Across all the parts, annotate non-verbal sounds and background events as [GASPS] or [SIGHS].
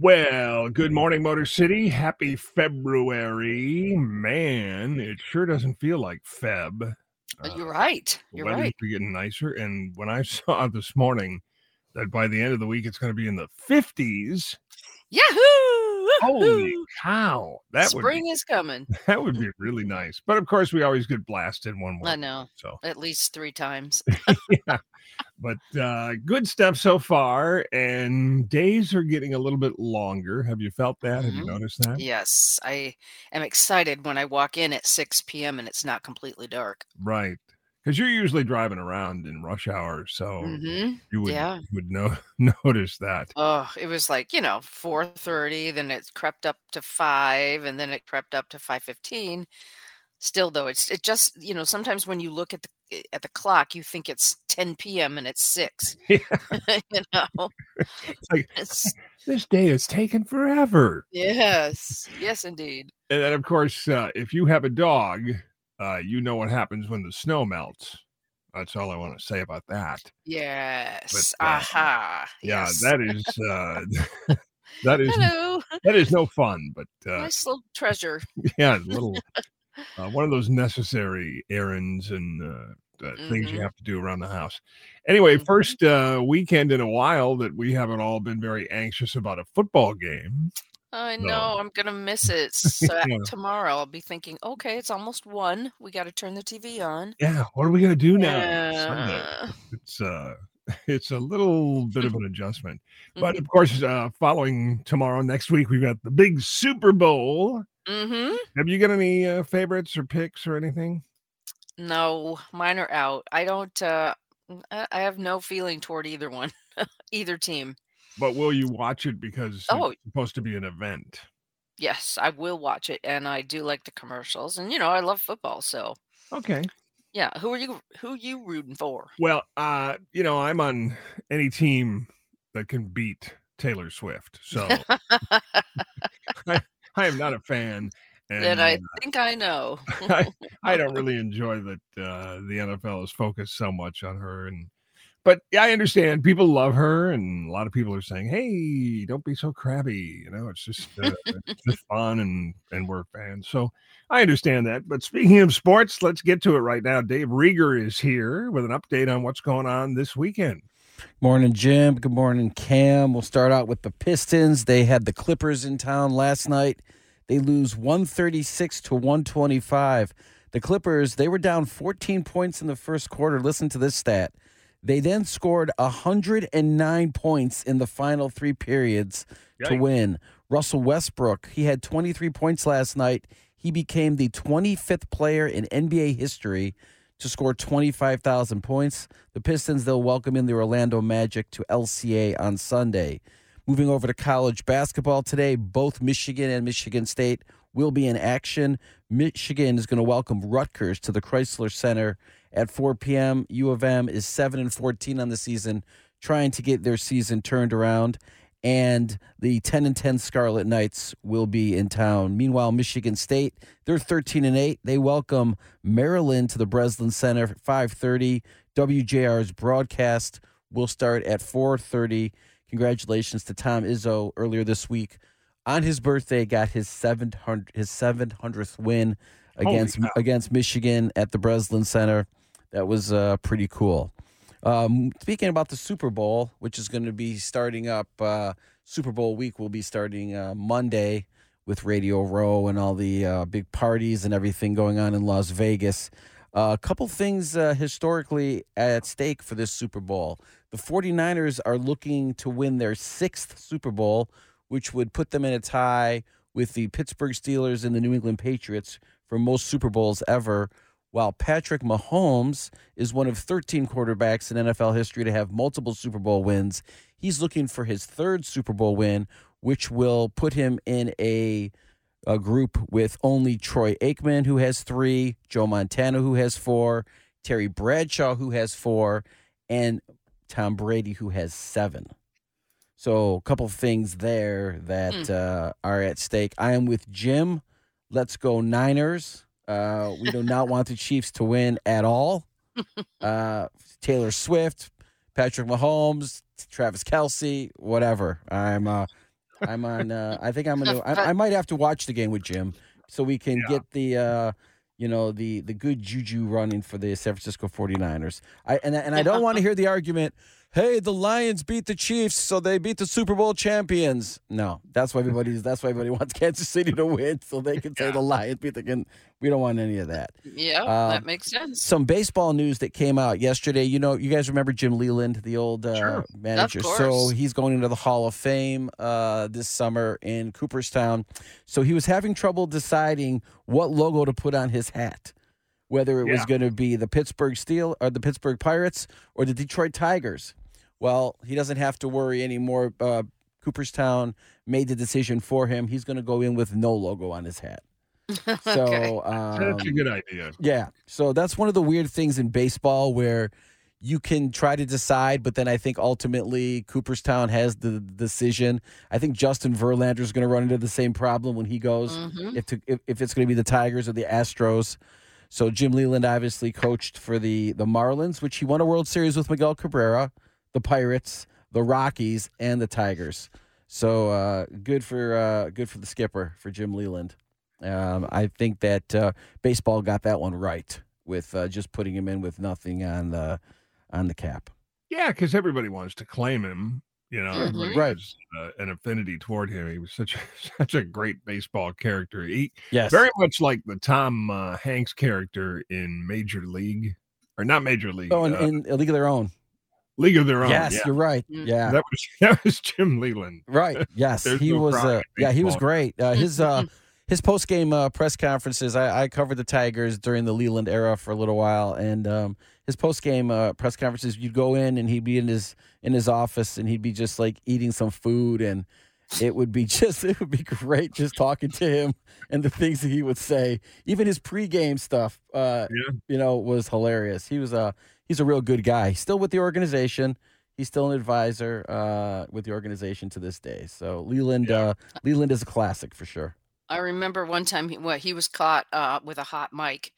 Well, good morning, Motor City. Happy February. Man, it sure doesn't feel like Feb. Uh, You're right. You're weather's right. getting nicer. And when I [LAUGHS] saw this morning that by the end of the week it's going to be in the 50s, Yahoo! Holy [LAUGHS] cow, that would Spring is coming. [LAUGHS] that would be really nice. But of course, we always get blasted one more. I know. So, At least three times. [LAUGHS] yeah. But uh, good stuff so far. And days are getting a little bit longer. Have you felt that? Have you Mhm. noticed that? Yes. I am excited when I walk in at 6 p.m. and it's not completely dark. Right. Because you're usually driving around in rush hour, so hmm you would Yeah. would know [LAUGHS] notice that. Oh, it was like, you know, 4:30, then it crept up to 5 and then it crept up to 5:15. Still though, it's it just, you know, sometimes when you look at the eh, at the clock, you think it's 10 p.m. and it's 6. [LAUGHS] Yeah. [LAUGHS] you know. It's like It's this day is taking forever. yes. Yes indeed. And then of course, uh, if you have a dog, uh, you know what happens when the snow melts. That's all I want to say about that. Yes. uh, Aha. Yeah, yes. that is uh, [LAUGHS] that is Hello. that is no fun, but uh, Nice little treasure. [LAUGHS] yeah, little [LAUGHS] uh, one of those necessary errands and uh, uh, things you Mhm. have to do around the house. Anyway, Mhm. first uh, weekend in a while that we haven't all been very anxious about a football game. I No. know. I'm gonna miss it. [LAUGHS] So Yeah. tomorrow I'll be thinking, okay, it's almost one. We got to turn the TV on. Yeah, what are we gonna do now? It's uh, [LAUGHS] it's a little bit of an [LAUGHS] adjustment, but Mhm. of course, uh, following tomorrow, next week, we've got the big Super Bowl. Mhm. Have you got any uh, favorites or picks or anything? No, mine are out. I don't. uh I have no feeling toward either one, either team. But will you watch it because Oh, it's supposed to be an event? yes, I will watch it, and I do like the commercials, and you know, I love football, so Okay. yeah. Who are you? Who you rooting for? Well, uh, you know, I'm on any team that can beat Taylor Swift. So [LAUGHS] I, I am not a fan. And Then I uh, think I know. [LAUGHS] I, I don't [LAUGHS] really enjoy that uh, the NFL is focused so much on her. And but yeah, I understand people love her, and a lot of people are saying, "Hey, don't be so crabby." You know, it's just uh, it's just fun, and and we're fans. So I understand that. But speaking of sports, let's get to it right now. Dave Rieger is here with an update on what's going on this weekend. Morning, Jim. Good morning, Cam. We'll start out with the Pistons. They had the Clippers in town last night. They lose 136 to 125. The Clippers, they were down 14 points in the first quarter. Listen to this stat. They then scored 109 points in the final three periods to win. Russell Westbrook, he had 23 points last night. He became the 25th player in NBA history to score 25,000 points. The Pistons, they'll welcome in the Orlando Magic to LCA on Sunday. Moving over to college basketball today, both Michigan and Michigan State will be in action. Michigan is going to welcome Rutgers to the Crisler Center at 4 p.m. U of M is 7 and 14 on the season, trying to get their season turned around. And the 10 and 10 Scarlet Knights will be in town. Meanwhile, Michigan State, they're 13 and 8. They welcome Maryland to the Breslin Center at 5:30. WJR's broadcast will start at 4:30. Congratulations to Tom Izzo earlier this week on his birthday got his 700 his 700th win against against Michigan at the Breslin Center. That was uh, pretty cool. Um, speaking about the Super Bowl, which is going to be starting up, uh, Super Bowl week will be starting uh, Monday with Radio Row and all the uh, big parties and everything going on in Las Vegas. Uh, a couple things uh, historically at stake for this Super Bowl. The 49ers are looking to win their sixth Super Bowl, which would put them in a tie with the Pittsburgh Steelers and the New England Patriots for most Super Bowls ever while Patrick Mahomes is one of 13 quarterbacks in NFL history to have multiple Super Bowl wins. He's looking for his third Super Bowl win, which will put him in a, a group with only Troy Aikman, who has three, Joe Montana, who has four, Terry Bradshaw, who has four, and Tom Brady, who has seven. So, a couple things there that uh, are at stake. I am with Jim. Let's go Niners. Uh, we do not want the Chiefs to win at all. [LAUGHS] Uh, Taylor Swift, Patrick Mahomes, Travis Kelce, whatever. I'm uh, I'm on. Uh, [LAUGHS] I think I'm gonna. I, I might have to watch the game with Jim so we can Yeah. get the. Uh, you know the the good juju running for the San Francisco 49ers. I and and I don't want to [LAUGHS] hear the argument. Hey, the Lions beat the Chiefs, so they beat the Super Bowl champions. No, that's why everybody's. [LAUGHS] That's why everybody wants Kansas City to win, so they can say the Lions beat the. Can we don't want any of that. Yeah, Um, that makes sense. Some baseball news that came out yesterday. You know, you guys remember Jim Leyland, the old uh, Sure. manager. So he's going into the Hall of Fame uh, this summer in Cooperstown. So he was having trouble deciding what logo to put on his hat, whether it was going to be the Pittsburgh Steel or the Pittsburgh Pirates or the Detroit Tigers. Well, he doesn't have to worry anymore. Uh, Cooperstown made the decision for him. He's going to go in with no logo on his hat. [LAUGHS] So okay. um, That's a good idea. yeah. So that's one of the weird things in baseball where you can try to decide, but then I think ultimately Cooperstown has the decision. I think Justin Verlander is going to run into the same problem when he goes Mhm. if to, if, if it's going to be the Tigers or the Astros. So Jim Leyland obviously coached for the the Marlins, which he won a World Series with Miguel Cabrera, the Pirates, the Rockies, and the Tigers. So uh, good for uh, good for the skipper for Jim Leyland. Um, I think that uh, baseball got that one right with uh, just putting him in with nothing on the on the cap. Yeah, because everybody wants to claim him. You know, Mhm. Right. uh, an affinity toward him. He was such a, [LAUGHS] such a great baseball character. He Yes, very much like the Tom uh, Hanks character in Major League, or not Major League, Oh, in, uh, in a league of their own. League of Their Own. yes, yeah. you're right. Mm. Yeah, that was [LAUGHS] that was Jim Leyland. Right. [LAUGHS] Yes, he no was. Uh, yeah, he was great. Uh, his uh, his post game uh, press conferences. I, I covered the Tigers during the Leyland era for a little while, and um, his post game uh, press conferences. You'd go in, and he'd be in his in his office, and he'd be just like eating some food, and it would be [LAUGHS] just it would be great just talking to him and the things that he would say. Even his pregame stuff, uh, Yeah. you know, was hilarious. He was a he's a real good guy. Still with the organization. He's still an advisor uh, with the organization to this day. So Leyland, Yeah. uh, Leyland is a classic for sure. I remember one time he, what, he was caught uh, with a hot mic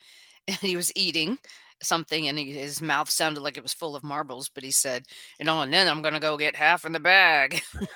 and he was eating something and he, his mouth sounded like it was full of marbles, but he said, you know, and then I'm going to go get half in the bag. [LAUGHS]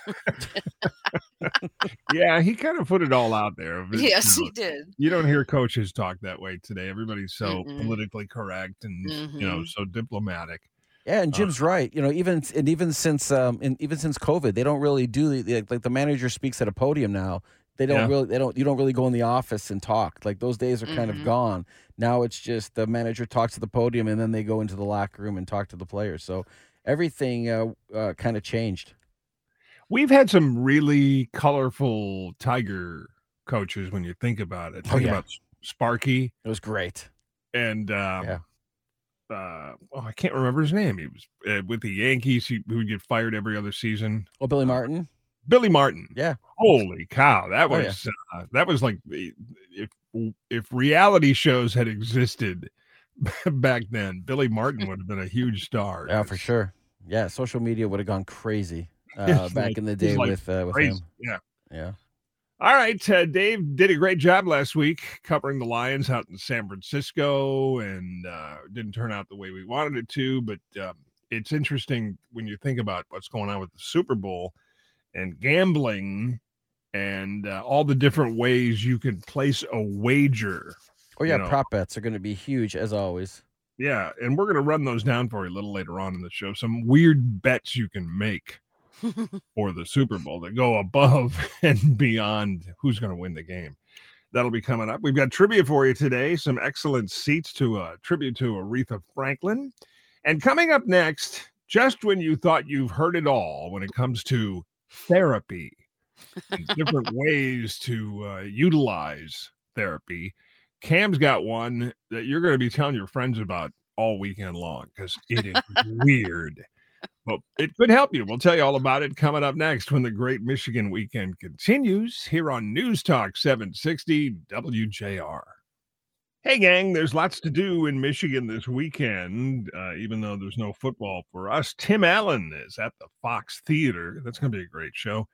Yeah, he kind of put it all out there. of it, you yes, know, he did. you don't hear coaches talk that way today. Everybody's so Mm-mm. politically correct and you know Mhm. so diplomatic. Yeah, and Uh, Jim's right. You know, even and even since um, and even since COVID, they don't really do the, the like the manager speaks at a podium now. They don't Yeah. really they don't you don't really go in the office and talk. Like those days are kind of Mhm. gone. Now it's just the manager talks to the podium and then they go into the locker room and talk to the players. So everything uh, uh, kind of changed. We've had some really colorful Tiger coaches when you think about it. Oh, Think yeah. about Sparky It was great. and um, Yeah. uh, oh, I can't remember his name. He was uh, with the Yankees. He, who would get fired every other season. Oh, Billy Martin. Billy Martin. Yeah. Holy cow! That Oh, yeah. was uh, that was like if if reality shows had existed [LAUGHS] back then, Billy Martin would have been a huge star. Yeah, for sure. Yeah, social media would have gone crazy [LAUGHS] uh, back like- in the day like with uh, with Crazy. him. Yeah. Yeah. All right, uh, Dave did a great job last week covering the Lions out in San Francisco, and uh, didn't turn out the way we wanted it to. But um, it's interesting when you think about what's going on with the Super Bowl and gambling, and uh, all the different ways you can place a wager. Oh You yeah, know. prop bets are going to be huge as always. Yeah, and we're going to run those down for you a little later on in the show. Some weird bets you can make [LAUGHS] for the Super Bowl that go above [LAUGHS] and beyond who's going to win the game. That'll be coming up. We've got trivia for you today. Some excellent seats to a tribute to Aretha Franklin. And coming up next, just when you thought you've heard it all when it comes to therapy, and different ways to uh, utilize therapy, Cam's got one that you're going to be telling your friends about all weekend long because it is weird. But it could help you. We'll tell you all about it coming up next when the Great Michigan Weekend continues here on News Talk 760 WJR. Hey, gang, there's lots to do in Michigan this weekend, uh, even though there's no football for us. Tim Allen is at the Fox Theater. That's going to be a great show.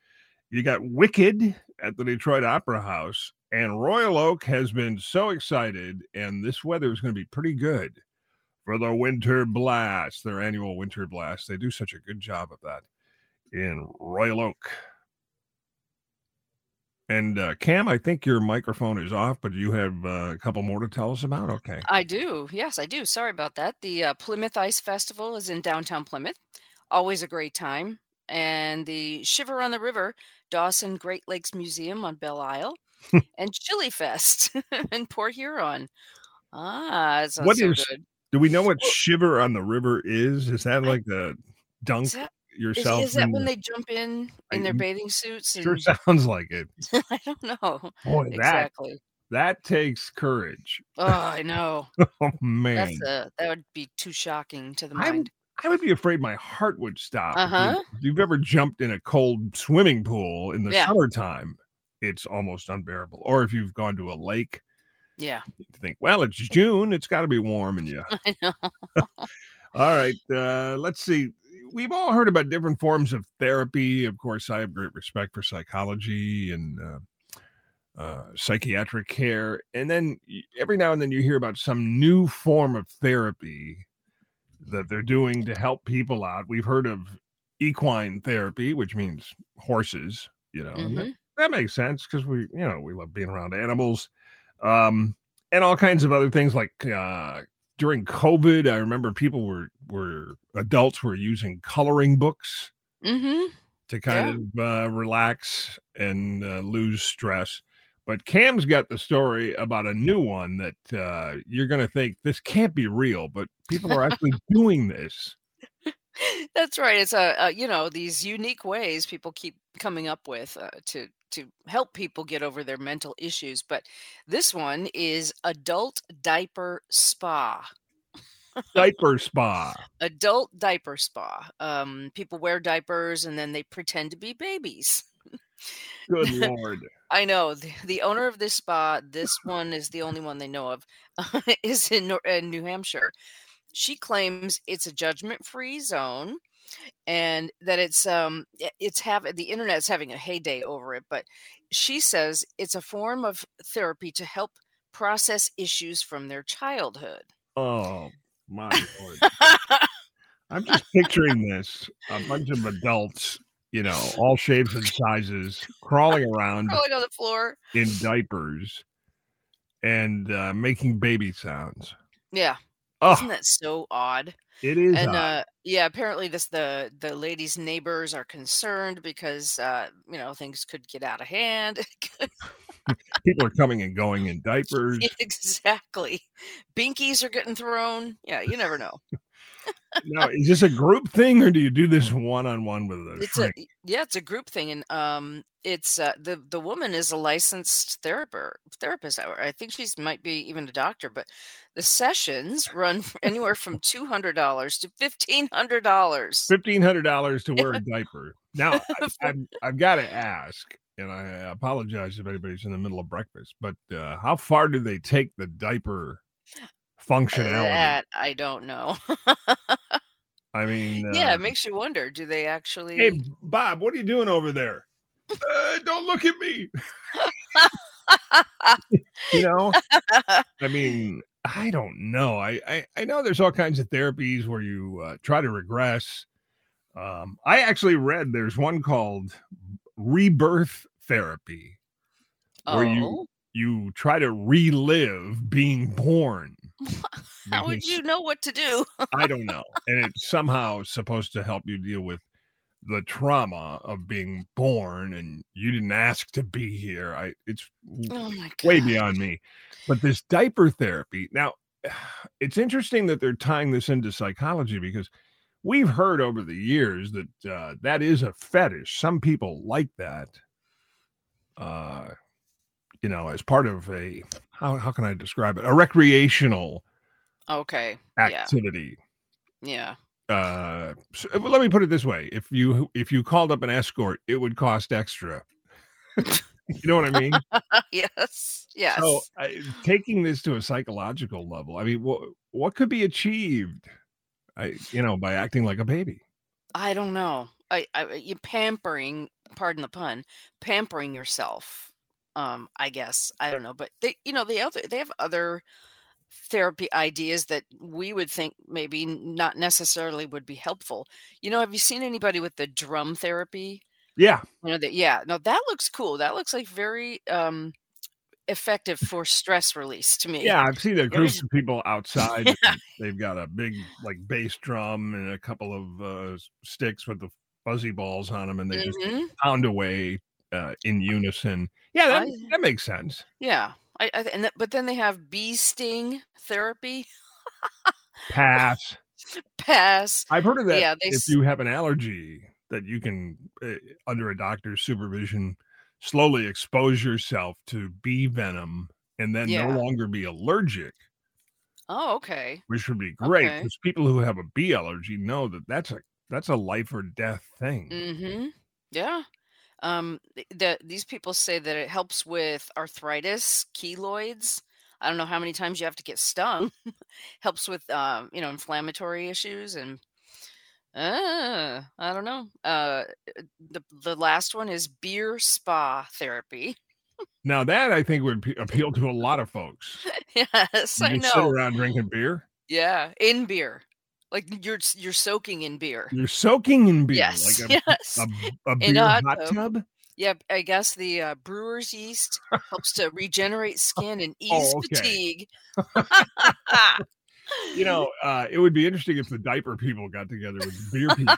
You got Wicked at the Detroit Opera House, and Royal Oak has been so excited, and this weather is going to be pretty good for the Winter Blast, their annual Winter Blast. They do such a good job of that in Royal Oak. And uh, Cam, I think your microphone is off, but you have uh, a couple more to tell us about. Okay. I do. Yes, I do. Sorry about that. The uh, Plymouth Ice Festival is in downtown Plymouth. Always a great time. And the Shiver on the River, Dossin Great Lakes Museum on Belle Isle, [LAUGHS] and Chili Fest [LAUGHS] in Port Huron. Ah, that What so is- good. Do we know what Shiver on the River is? Is that like the dunk Is that, is, yourself? is that when the- they jump in I- in their bathing suits? Sure sounds like it. [LAUGHS] I don't know Boy, that exactly. that takes courage. Oh, I know. Oh man. That's a that would be too shocking to the mind. I would be afraid my heart would stop. Uh-huh. If you've ever jumped in a cold swimming pool in the Yeah. summertime, it's almost unbearable. Or if you've gone to a lake, Yeah, you think, well, it's June, it's got to be warm, and you. [LAUGHS] I know. [LAUGHS] All right, uh, let's see. We've all heard about different forms of therapy. Of course, I have great respect for psychology and uh, uh, psychiatric care. And then every now and then you hear about some new form of therapy that they're doing to help people out. We've heard of equine therapy, which means horses, you know, and that, that makes sense because we, you know, we love being around animals. Um, and all kinds of other things like uh, during COVID, I remember people were were adults were using coloring books Mhm. to kind of uh, relax and uh, lose stress. But Cam's got the story about a new one that uh, you're going to think this can't be real, but people are actually [LAUGHS] doing this. That's right. It's a, a you know these unique ways people keep coming up with uh, to to help people get over their mental issues. But this one is adult diaper spa. Diaper spa. [LAUGHS] Adult diaper spa. Um, people wear diapers and then they pretend to be babies. Good [LAUGHS] lord. I know the, the owner of this spa. This one is the only one they know of. [LAUGHS] is in, in New Hampshire. She claims it's a judgment-free zone, and that it's um it's having the internet's having a heyday over it. But she says it's a form of therapy to help process issues from their childhood. Oh my lord. [LAUGHS] I'm just picturing this a bunch of adults, you know, all shapes and sizes, crawling [LAUGHS] around Crawling on the floor. in diapers and uh, making baby sounds. Yeah, Oh, isn't that so odd? it is. and odd. uh yeah apparently this the the lady's neighbors are concerned because uh you know things could get out of hand [LAUGHS] People are coming and going in [LAUGHS] diapers. exactly binkies are getting thrown yeah you never know now, is this a group thing or do you do this one on one with a it's a yeah it's a group thing and um it's uh the the woman is a licensed therapist therapist I, think she's might be even a doctor but the sessions run anywhere from $200 to $1500 Fifteen hundred dollars to wear a diaper. Now, [LAUGHS] I, I've, I've got to ask, and I apologize if anybody's in the middle of breakfast, but uh, how far do they take the diaper functionality? that i don't know I mean, [LAUGHS] yeah uh, it makes you wonder do they actually hey, Bob, what are you doing over there? Uh, don't look at me. [LAUGHS] You know, [LAUGHS] I mean, I don't know. I, I I know there's all kinds of therapies where you uh, try to regress. Um, I actually read there's one called rebirth therapy where you Oh, you try to relive being born. [LAUGHS] how would you know what to do? I [LAUGHS] don't know. And it's somehow supposed to help you deal with the trauma of being born and you didn't ask to be here. I it's Oh my god. way beyond me. But this diaper therapy, now [SIGHS] it's interesting that they're tying this into psychology because we've heard over the years that uh, that is a fetish. Some people like that, uh, you know, as part of a how how can I describe it? A recreational Okay. Yeah. activity. Yeah. Uh, so, uh, let me put it this way: if you if you called up an escort, it would cost extra. you know what I mean? yes. [LAUGHS] Yes. So, I, taking this to a psychological level, I mean, what what could be achieved? I, you know, by acting like a baby. I don't know. I, I you pampering, pardon the pun, pampering yourself. Um, I guess I don't know, but they, you know, they other they have other therapy ideas that we would think maybe not necessarily would be helpful. You know, have you seen anybody with the drum therapy? Yeah, You know that yeah, no, that looks cool. That looks like very um effective for stress release to me. yeah. I've seen a [LAUGHS] group of people outside. [LAUGHS] Yeah. They've got a big like bass drum and a couple of uh, sticks with the fuzzy balls on them, and they just Mhm. pound away uh, in unison. Yeah, that, I- that makes sense. Yeah. I, I and that, but then they have bee sting therapy. Pass. [LAUGHS] Pass. I've heard of that. Yeah, if s- you have an allergy, that you can, uh, under a doctor's supervision, slowly expose yourself to bee venom and then Yeah. no longer be allergic, Oh, okay. which would be great Okay. because people who have a bee allergy know that that's a that's a life or death thing. Mm-hmm. Yeah. Um, th- the, these people say that it helps with arthritis, keloids. I don't know how many times you have to get stung. [LAUGHS] [LAUGHS] helps with um, you know, inflammatory issues and uh, I don't know. Uh, the the last one is beer spa therapy. Now that I think would pe- appeal to a lot of folks. [LAUGHS] yes, You I just sit know. around drinking beer. Yeah, in beer, like you're you're soaking in beer. You're soaking in beer, Yes, like [LAUGHS] a, yes. a, a In beer a hot, hot tub. tub. Yeah, I guess the uh, brewer's yeast helps to regenerate [LAUGHS] skin and ease Oh, okay. fatigue. [LAUGHS] You know, uh, it would be interesting if the diaper people got together with beer people.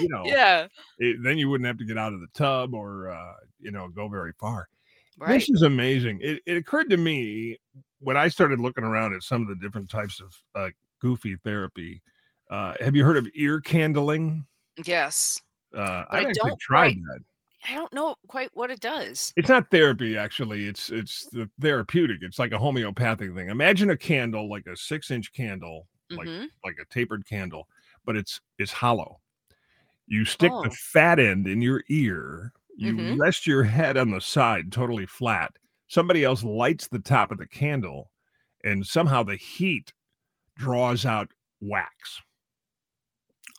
you know, yeah, it, then you wouldn't have to get out of the tub or uh, you know go very far. right. This is amazing. It, it occurred to me when I started looking around at some of the different types of uh, goofy therapy. Uh, have you heard of ear candling? Yes, Uh, I actually don't tried that. I don't know quite what it does. It's not therapy, actually. It's it's the therapeutic. It's like a homeopathic thing. Imagine a candle, like a six inch candle, like hmm like a tapered candle, but it's it's hollow. You stick Oh. the fat end in your ear. You Mhm. rest your head on the side, totally flat. Somebody else lights the top of the candle, and somehow the heat draws out wax.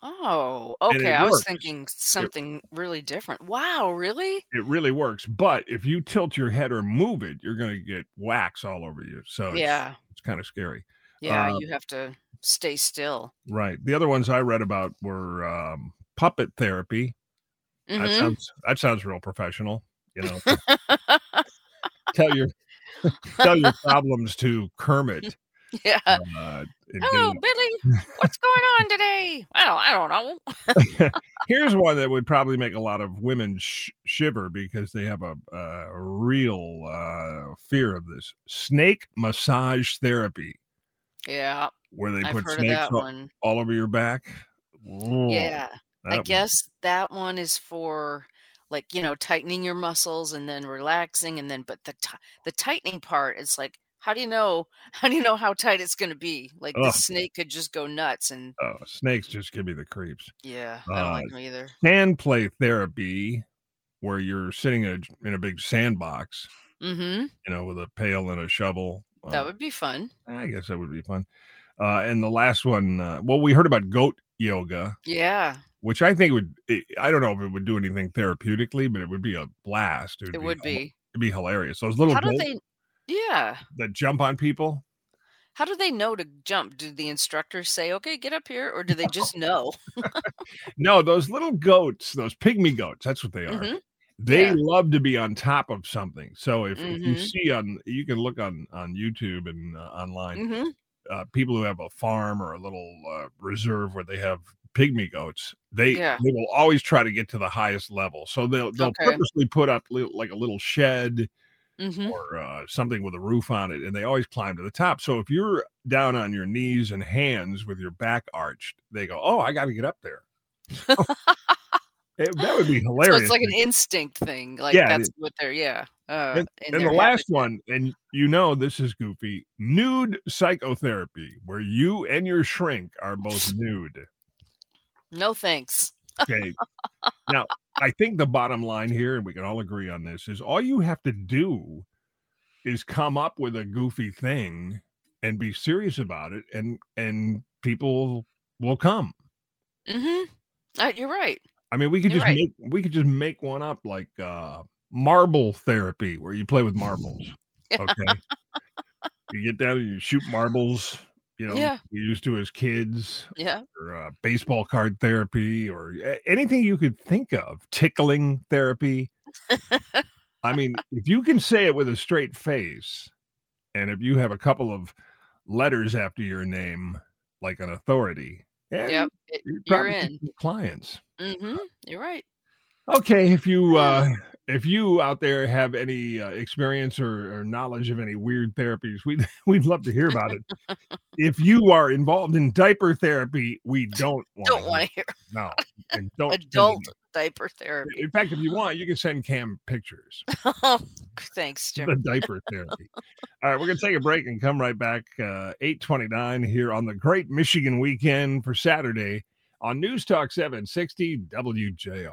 Oh, okay. it I was thinking something really different. Wow, really? It really works. But if you tilt your head or move it, you're going to get wax all over you. So it's, Yeah, it's kind of scary. yeah. uh, you have to stay still. Right. The other ones I read about were um, puppet therapy. That Mhm. sounds that sounds real professional. You know, [LAUGHS] tell your [LAUGHS] tell your problems to Kermit. [LAUGHS] yeah. Uh, Hello, Billy. [LAUGHS] What's going on today? Well, I don't know. [LAUGHS] Here's one that would probably make a lot of women sh- shiver because they have a, a real uh, fear of this snake massage therapy, Yeah, where they I've put snakes all, all over your back. Whoa, Yeah. I would- guess that one is for like, you know, tightening your muscles and then relaxing and then but the ti the tightening part is like how do you know [LAUGHS] how do you know how tight it's going to be? Like the snake could just go nuts and Oh, snakes just give me the creeps. yeah, I don't Uh, like them either. Sand play therapy, where you're sitting in a, in a big sandbox, Mm-hmm. you know, with a pail and a shovel. That Uh, would be fun. I guess that would be fun. Uh, and the last one, uh, well, we heard about goat yoga, Yeah, which I think would, I don't know if it would do anything therapeutically, but it would be a blast. it would hila- be. It'd be hilarious. Those little How do goats they Yeah. that jump on people. How do they know to jump? Do the instructors say, "Okay, get up here," or do they just know? [LAUGHS] No, those little goats, those pygmy goats, that's what they are. Mhm. They Yeah. love to be on top of something. So if, if you see on, you can look on on YouTube and uh, online. Mhm. uh, people who have a farm or a little uh, reserve where they have pygmy goats, they Yeah. they will always try to get to the highest level. So they'll they'll Okay. purposely put up li- like a little shed Mhm. or uh, something with a roof on it, and they always climb to the top. So if you're down on your knees and hands with your back arched, they go, "Oh, I got to get up there." It- that would be [LAUGHS] So hilarious. it's like an instinct thing. Like Yeah, that's what they're yeah. Uh, and, and the last one, and you know this is goofy, nude psychotherapy, where you and your shrink are both [LAUGHS] nude. No thanks. Okay. now, I think the bottom line here, and we can all agree on this, is all you have to do is come up with a goofy thing and be serious about it, and and people will come. Mm-hmm. Uh, you're right. I mean, we could You're just right. make we could just make one up like uh marble therapy where you play with marbles. [LAUGHS] Okay. you get down and you shoot marbles you know, Yeah. used to as kids, Yeah. or uh, baseball card therapy, or anything you could think of, tickling therapy. I [LAUGHS] mean, if you can say it with a straight face, and if you have a couple of letters after your name, like an authority, yeah, Yep. you're, You're in. clients. hmm You're right. Okay, if you uh if you out there have any uh, experience or, or knowledge of any weird therapies, we'd [LAUGHS] we'd love to hear about it. [LAUGHS] if you are involved in diaper therapy, we don't want Don't want to hear [LAUGHS] no, and don't adult diaper therapy. In fact, if you want, you can send Cam pictures Thanks, Jim. the diaper therapy. All right, we're gonna take a break and come right back. Uh, Eight twenty nine here on the Great Michigan Weekend for Saturday on News Talk seven sixty WJR.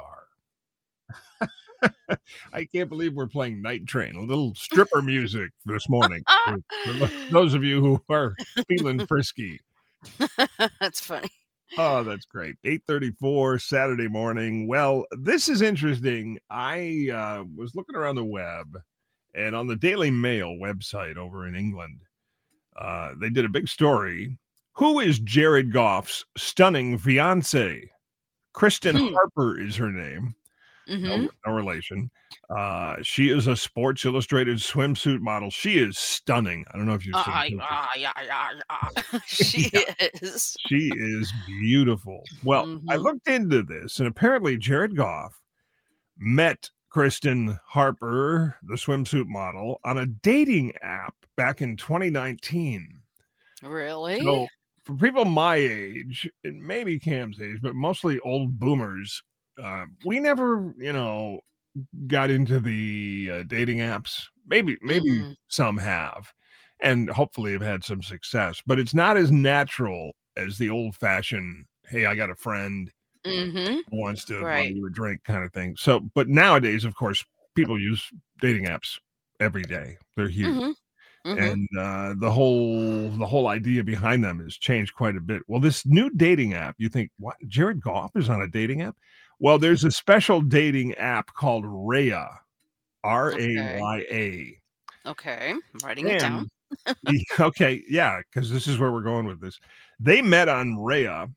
[LAUGHS] I can't believe we're playing Night Train, a little stripper music this morning. [LAUGHS] for- for those of you who are feeling [LAUGHS] frisky. That's funny. Oh, that's great. 834 Saturday morning. Well, this is interesting. I uh, was looking around the web and on the Daily Mail website over in England, uh, they did a big story. Who is Jared Goff's stunning fiance? Christen Hmm. Harper is her name. Hmm No, no relation. Uh, she is a Sports Illustrated swimsuit model. She is stunning. I don't know if you've seen Ah, pictures. ah, yeah, yeah, [LAUGHS] [LAUGHS] yeah. she is. She is beautiful. Well, I Mhm. looked into this, and apparently Jared Goff met Christen Harper, the swimsuit model, on a dating app back in 2019. Really? So, for people my age, and maybe Cam's age, but mostly old boomers, uh, we never, you know, got into the uh, dating apps. Maybe, maybe Mhm. some have, and hopefully have had some success. But it's not as natural as the old fashioned. Hey, I got a friend hmm who wants to buy Right. you a drink kind of thing. So, but nowadays, of course, people use dating apps every day. They're huge hmm hmm and uh, the whole the whole idea behind them has changed quite a bit. Well, this new dating app, you think what? Jared Goff is on a dating app? Well, there's a special dating app called Raya, R A Y A. Okay. I'm writing it down. [LAUGHS] okay, yeah, because this is where we're going with this. They met on Raya,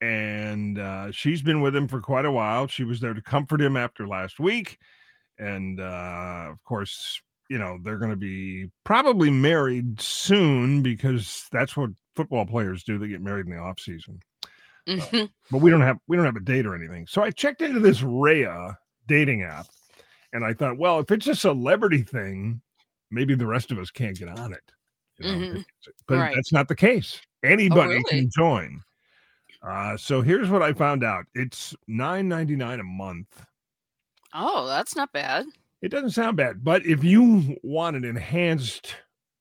and uh, she's been with him for quite a while. She was there to comfort him after last week, and uh, of course, you know they're going to be probably married soon because that's what football players do. They get married in the off season. Mhm. But we don't have we don't have a date or anything. So I checked into this Raya dating app, and I thought, well, if it's a celebrity thing, maybe the rest of us can't get on it. You know? Mhm. [LAUGHS] But Right. that's not the case. Anybody really? can join. Uh, so here's what I found out. It's nine ninety nine a month. Oh, that's not bad. It doesn't sound bad, but if you want an enhanced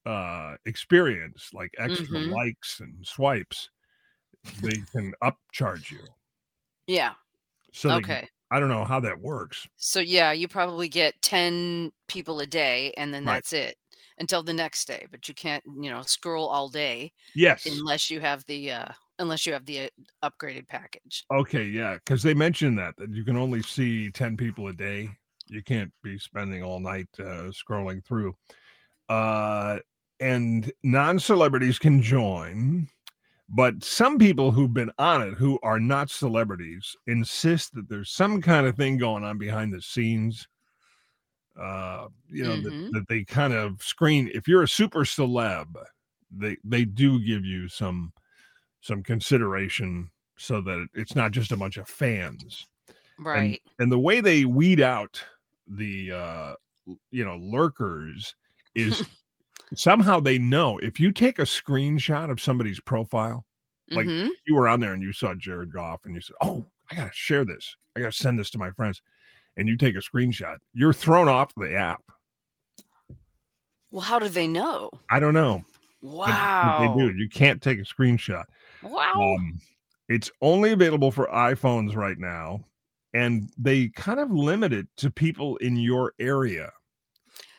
uh experience like extra Mhm. likes and swipes, they can upcharge you. Yeah. So they- Okay. I don't know how that works. So yeah, you probably get 10 people a day and then Right. that's it until the next day, but you can't, you know, scroll all day Yes. unless you have the uh unless you have the uh, upgraded package. Okay, yeah, because they mentioned that that you can only see ten people a day. You can't be spending all night uh, scrolling through. Uh, and non-celebrities can join, but some people who've been on it who are not celebrities insist that there's some kind of thing going on behind the scenes. Uh, you know Mhm. that, that they kind of screen. If you're a super celeb, they they do give you some some consideration so that it's not just a bunch of fans Right. and the way they weed out the uh you know lurkers is [LAUGHS] somehow they know if you take a screenshot of somebody's profile like- Mhm. you were on there and you saw jared goff and you said oh i gotta share this i gotta send this to my friends and you take a screenshot you're thrown off the app Well, how do they know? i don't know Wow. they do you can't take a screenshot Wow. Um, it's only available for iPhones right now, and they kind of limit it to people in your area.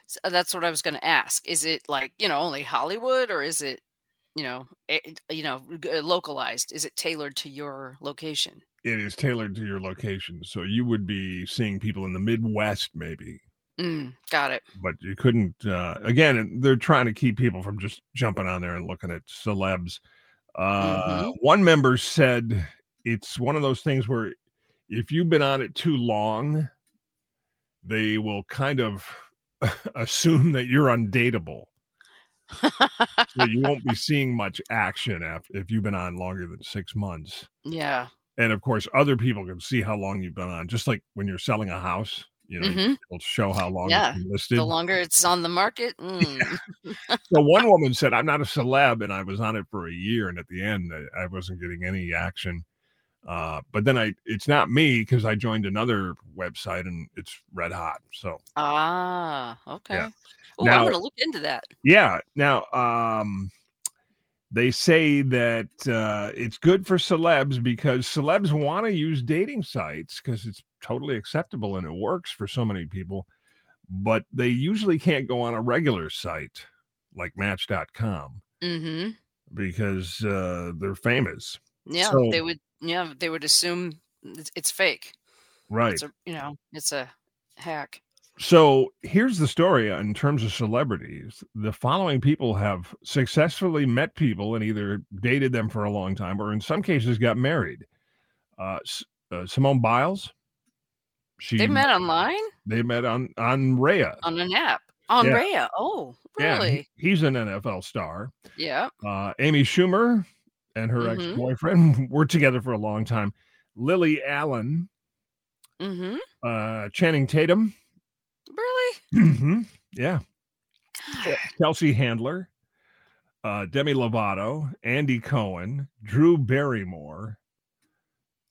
S- uh, that's what I was going to ask. Is it like, you know, only Hollywood or is it, you know, eh, you know, localized? Is it tailored to your location? It is tailored to your location, so you would be seeing people in the Midwest, maybe Mm, got it. but you couldn't. Uh, again, they're trying to keep people from just jumping on there and looking at celebs. Uh, Mhm. One member said it's one of those things where if you've been on it too long, they will kind of [LAUGHS] assume that you're undateable. So you won't be [LAUGHS] seeing much action after if you've been on longer than six months. yeah. And of course, other people can see how long you've been on. Just like when you're selling a house, you know, Mhm. it'll show how long Yeah, it's been listed. The longer it's on the market. mm. So one woman said, "I'm not a celeb, and I was on it for a year, and at the end, I, I wasn't getting any action." Uh, but then I, it's not me because I joined another website and it's red hot. So Ah, okay. Oh, Now- I'm gonna look into that. yeah. Now, um, they say that uh, it's good for celebs because celebs want to use dating sites because it's totally acceptable and it works for so many people, but they usually can't go on a regular site like Match.com Mm-hmm. because uh, they're famous. Yeah, So- they would. Yeah, they would assume it's, it's fake. Right. It's a, you know, it's a hack. So here's the story in terms of celebrities. The following people have successfully met people and either dated them for a long time or in some cases got married. Uh, uh, Simone Biles. She They met online they met on on Raya. on an app on Yeah. Raya. Oh, Yeah, really? he's an NFL star. Yeah. Uh, Amy Schumer and her Mhm. ex-boyfriend [LAUGHS] were together for a long time. Lily Allen, Mm-hmm. uh, Channing Tatum. Really? [CLEARS THROAT] Mhm, Yeah. Chelsea Handler, uh, Demi Lovato, Andy Cohen, Drew Barrymore,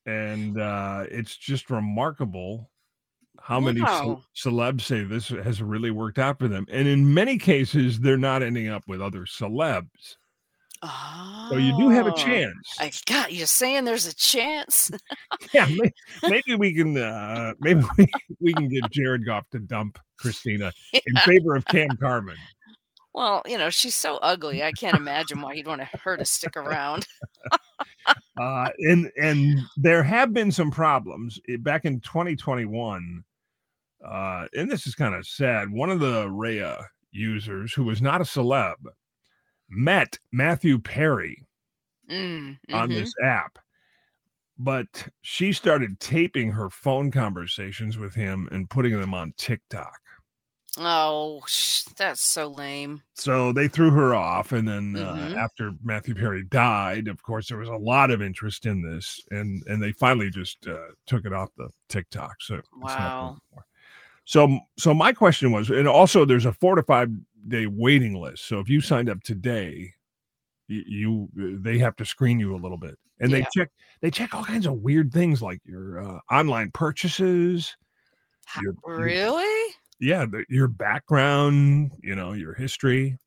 and uh, it's just remarkable how many ce- celebs say this has really worked out for them, and in many cases, they're not ending up with other celebs. So you do have a Oh, chance. I got you saying there's a chance. [LAUGHS] yeah, may- maybe we can uh, maybe [LAUGHS] we, we can get Jared Goff to dump Christina in favor of Cam Carmen. Well, you know, she's so ugly. I can't imagine why you'd want her to stick around. [LAUGHS] uh, and and there have been some problems Eh, back in 2021 uh, and this is kind of sad one of the Raya users who was not a celeb met matthew perry Mm, on mhm. this app but she started taping her phone conversations with him and putting them on tiktok Oh, sh- that's so lame. so they threw her off and then Mhm. uh, after matthew perry died of course there was a lot of interest in this and and they finally just uh, took it off the tiktok so it's not there Wow. so so my question was and also there's a four to five day waiting list so if you signed up today you, you they have to screen you a little bit and they check they check all kinds of weird things like your uh, online purchases Ha- your, your- Really? yeah the, your background you know your history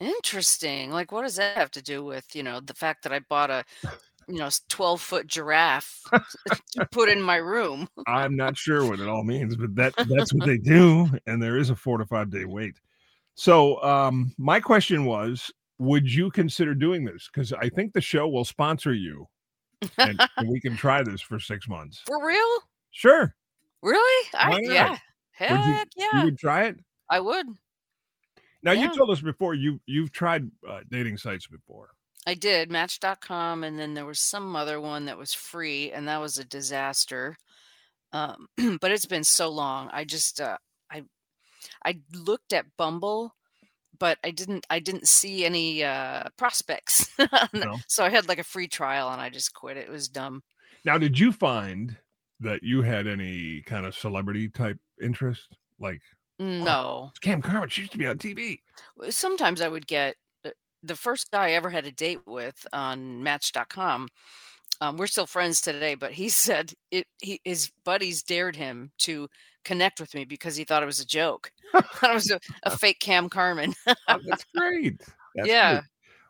Interesting. Like, what does that have to do with, you know, the fact that I bought a, you know, 12 foot giraffe [LAUGHS] to put in my room? I'm not sure what it all means, but that that's what they [LAUGHS] do, and there is a four to five day wait. So, um, my question was, would you consider doing this? Because I think the show will sponsor you, and, and [LAUGHS] we can try this for six months. For real? Sure, Really? I, yeah. Heck you, you yeah. would try it. I would. Now, you told us before you you've tried uh, dating sites before. I did Match.com, and then there was some other one that was free, and that was a disaster. Um, [CLEARS THROAT] but it's been so long. I just uh, I looked at Bumble, but I didn't I didn't see any uh, prospects. [LAUGHS] No. So I had like a free trial, and I just quit. It was dumb. Now, did you find that you had any kind of celebrity type interest, like No, Cam Carmen? She used to be on TV. sometimes I would get the- the first guy I ever had a date with on Match.com. Um, we're still friends today, but he [LAUGHS] said it. He, his buddies dared him to connect with me because he thought it was a joke. [LAUGHS] [LAUGHS] it was a, a fake Cam Carmen. Oh, that's great. [LAUGHS] That's Yeah. great.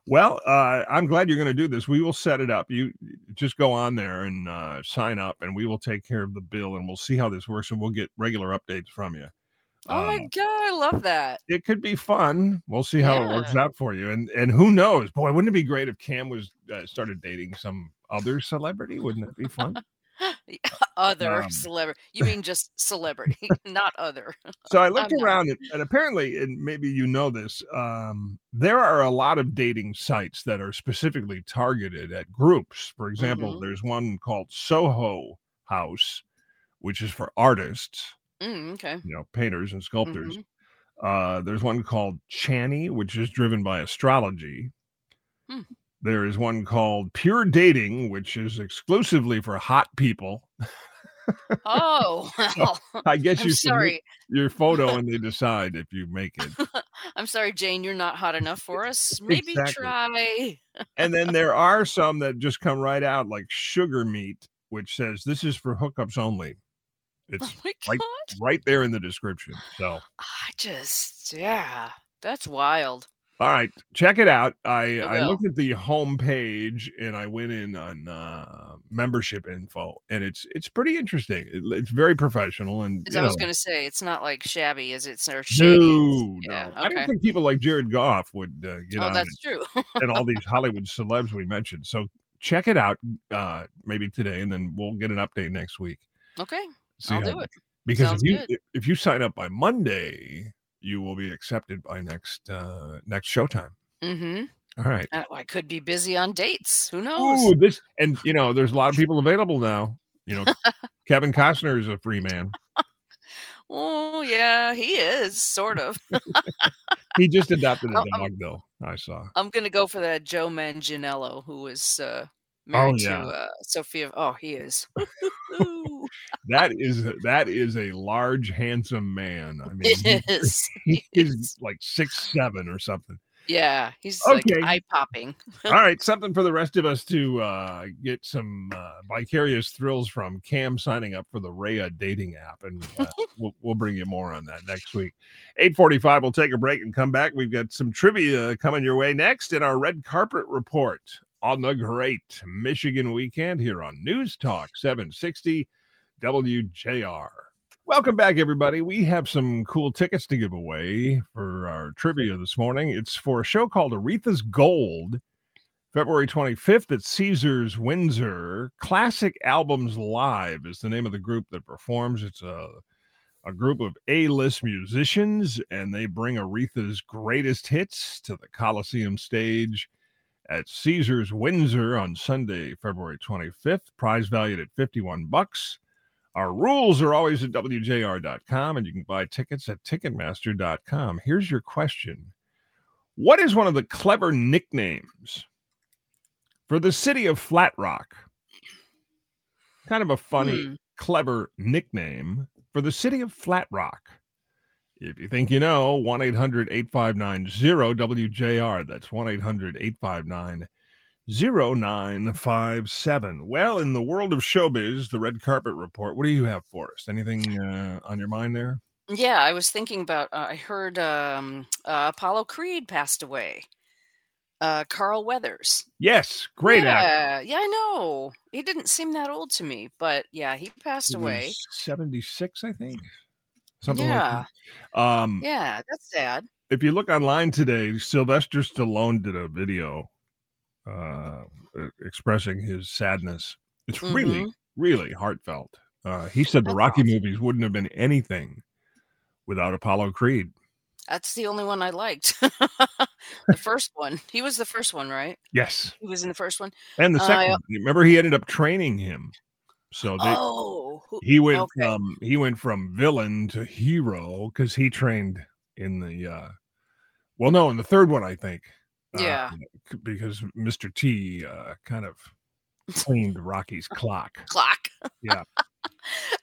Well, uh, I'm glad you're going to do this. We will set it up. You just go on there and uh, sign up, and we will take care of the bill, and we'll see how this works, and we'll get regular updates from you. oh my Um, god, I love that. it could be fun. We'll see how it works out for you, and and who knows? Boy, wouldn't it be great if Cam was uh, started dating some other celebrity? Wouldn't it be fun? [GASPS] other Um, celebrity. You mean just celebrity, [LAUGHS] [LAUGHS] not other. So I looked I'm around and, and apparently, and maybe you know this, um, there are a lot of dating sites that are specifically targeted at groups. For example, Mhm. there's one called Soho House, which is for artists, Mm, okay. you know, painters and sculptors. Mhm. Uh, there's one called Channy, which is driven by astrology. Hmm. There is one called Pure Dating, which is exclusively for hot people. Oh, [LAUGHS] well, I guess you sorry. your photo [LAUGHS] and they decide if you make it. [LAUGHS] I'm sorry, Jane. You're not hot enough for us. Maybe Exactly. try. and then there are some that just come right out like sugar meat which says this is for hookups only Oh it's my like- right there in the description so I just yeah. That's wild. All right check it out i I looked at the home page and i went in on uh membership info and it's it's pretty interesting It- it's very professional and I was gonna say, it's not like shabby as it's or shady. No, yeah, no. I don't think people like Jared Goff would uh, get Oh, on that's true. and all these [LAUGHS] Hollywood celebs we mentioned. So check it out, uh, maybe today, and then we'll get an update next week. okay. See I'll do it. because Sounds if you good. if you sign up by Monday, you will be accepted by next uh next showtime. Mm-hmm. All right. I, I could be busy on dates. Who knows? Ooh, this and you know, there's a lot of [LAUGHS] people available now. You know, Kevin Costner is a free man. [LAUGHS] Oh yeah, he is sort of. [LAUGHS] He just adopted a I'm- I'm- dog, though. I saw. I'm gonna go for that Joe Manganiello, who was uh, married yeah. to uh, Sophia. Oh, he is. [LAUGHS] [LAUGHS] That [LAUGHS] is that is a large, handsome man. I mean, it he- is. he He is like six seven or something. Yeah, he's Okay. like eye popping. All right, something for the rest of us to uh, get some uh, vicarious thrills from. Cam signing up for the Raya dating app, and uh, we'll, we'll bring you more on that next week. Eight forty-five. We'll take a break and come back. We've got some trivia coming your way next in our red carpet report on the great Michigan weekend here on News Talk seven sixty WJR. Welcome back, everybody. We have some cool tickets to give away for our trivia this morning. It's for a show called Aretha's Gold, February 25th at Caesars Windsor. Classic Albums Live is the name of the group that performs. It's a a group of A-list musicians, and they bring Aretha's greatest hits to the Coliseum stage at Caesars Windsor on Sunday, February 25th. Prize valued at 51 bucks. Our rules are always at WJR.com, and you can buy tickets at Ticketmaster.com. Here's your question What is one of the clever nicknames for the city of Flat Rock? Kind of a funny, Hmm. clever nickname for the city of Flat Rock. If you think you know, 1 800 859 WJR. That's 1 800 859 0957. Well, in the world of showbiz, the red carpet report, what do you have for us? Anything uh, on your mind there? Yeah, I was thinking about. Uh, I heard um, uh, Apollo Creed passed away. Uh, Carl Weathers. Yes, great actor. yeah, Yeah, I know. He didn't seem that old to me, but yeah, he passed He away. 76, I think. Something Yeah, like that. Um, yeah, that's sad. if you look online today, Sylvester Stallone did a video uh, expressing his sadness. It's really, Mhm. really heartfelt. Uh, he said the Rocky awesome. movies wouldn't have been anything without Apollo Creed. That's the only one I liked. [LAUGHS] the first one. He was the first one, right? Yes, He was in the first one. and the Uh, second. One, remember, he ended up training him. So they, oh, he went okay. from he went from villain to hero because he trained in the uh well no in the third one i think uh, Yeah. c- because mr t uh kind of cleaned rocky's clock clock. Yeah. [LAUGHS] uh,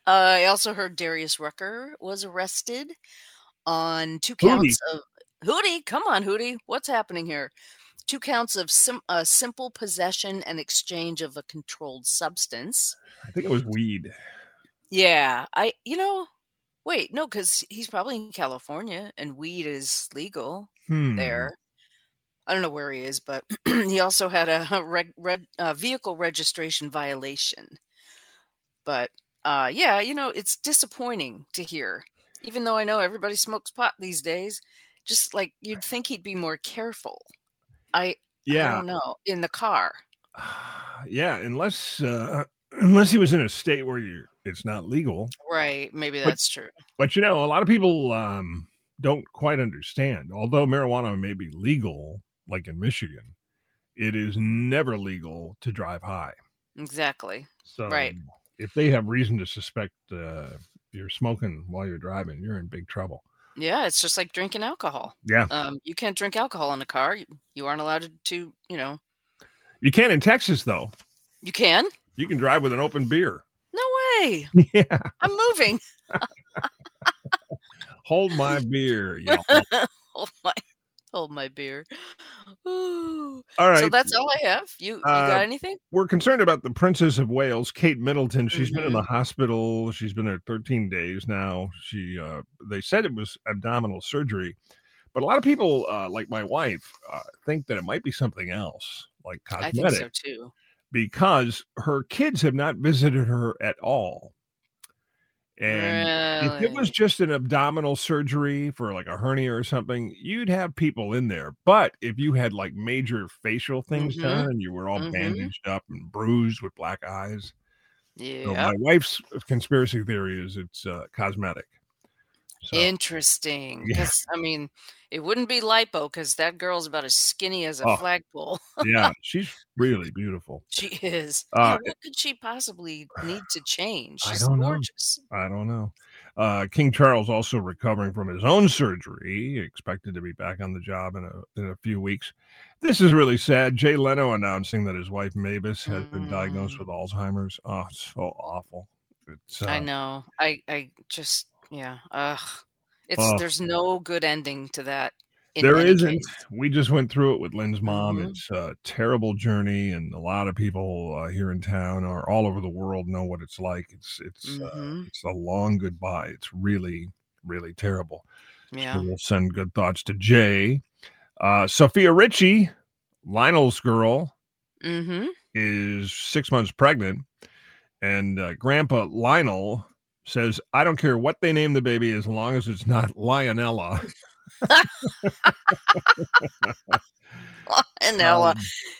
I also heard Darius Rucker was arrested on two Hootie. counts of Hootie. Come on, Hootie. What's happening here? Two counts of sim- uh, simple possession and exchange of a controlled substance. i think it was weed Yeah, I. You know, wait, no, because he's probably in California and weed is legal hmm. there. I don't know where he is, but [CLEARS THROAT] he also had a reg, reg, uh, vehicle registration violation. But uh, yeah, you know, it's disappointing to hear. Even though I know everybody smokes pot these days, just like you'd think he'd be more careful. I, yeah, I don't know in the car. [SIGHS] yeah unless uh [CLEARS THROAT] unless he was in a state where you it's not legal. Right. Maybe But- that's true. But you know, a lot of people um, don't quite understand. Although marijuana may be legal, like in Michigan, it is never legal to drive high. Exactly. So Right. if they have reason to suspect uh, you're smoking while you're driving, you're in big trouble. Yeah, it's just like drinking alcohol. Yeah. Um, you can't drink alcohol in a car. You, you aren't allowed to, you know, You can in Texas though. you can. You can drive with an open beer. No way. [LAUGHS] Yeah. I'm moving. [LAUGHS] Hold my beer. [LAUGHS] y'all. hold my hold my beer. Ooh. [SIGHS] All right. So that's all I have. You you Uh, got anything? we're concerned about the Princess of Wales, Kate Middleton. She's been in Mm-hmm. the hospital. She's been there 13 days now. She, uh, they said it was abdominal surgery, but a lot of people, uh, like my wife, uh, think that it might be something else, like cosmetic. I think so too. because her kids have not visited her at all. And if it was just an abdominal surgery for like a hernia or something, you'd have people in there. But if you had like major facial things Mhm. done and you were all Mhm. bandaged up and bruised with black eyes, so yeah. my wife's conspiracy theory is it's uh, cosmetic. So Interesting. [LAUGHS] Yeah. I mean, it wouldn't be lipo because that girl's about as skinny as a Oh. flagpole. yeah, [LAUGHS] she's really beautiful. She is. Uh, yeah, what could she possibly need to change? I She's don't know. gorgeous. I don't know. Uh, King Charles also recovering from his own surgery, expected to be back on the job in a in a few weeks. This is really sad. Jay Leno announcing that his wife Mavis has been diagnosed Mm. with Alzheimer's. Oh, it's so awful. It's uh, I know. I I just yeah. Ugh. It's Ugh. there's no good ending to that. There isn't. case. We just went through it with Lynn's mom. Mhm. It's a terrible journey, and a lot of people uh, here in town or all over the world know what it's like. It's it's uh, Mhm. it's a long goodbye. It's really really terrible. So Yeah. we'll send good thoughts to Jay. Uh, Sofia Richie, Lionel's girl, Mm-hmm. is six months pregnant, and uh, Grandpa Lionel says, "I don't care what they name the baby as long as it's not Lionella." [LAUGHS] and Ella, Um,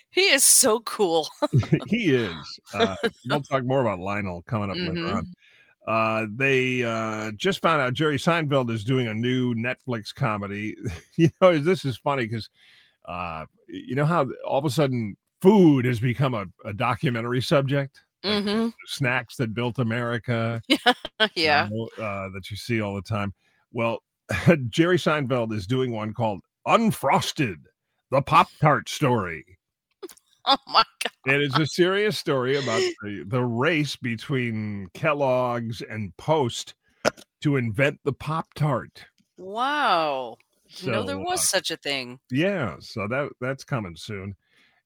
he is so cool. [LAUGHS] he is. Uh, [LAUGHS] we'll talk more about Lionel coming up later Mhm. on. Uh, they uh, just found out Jerry Seinfeld is doing a new Netflix comedy. you know, this is funny because uh, you know how all of a sudden food has become a, a documentary subject. Like Mm-hmm. snacks that built America. [LAUGHS] you Yeah. know, uh, that you see all the time. Well, [LAUGHS] Jerry Seinfeld is doing one called Unfrosted, the Pop Tart story. [LAUGHS] Oh my god. It's a serious story about the, the race between Kellogg's and Post to invent the Pop Tart. Wow. You know there was uh, such a thing. Yeah, so that that's coming soon.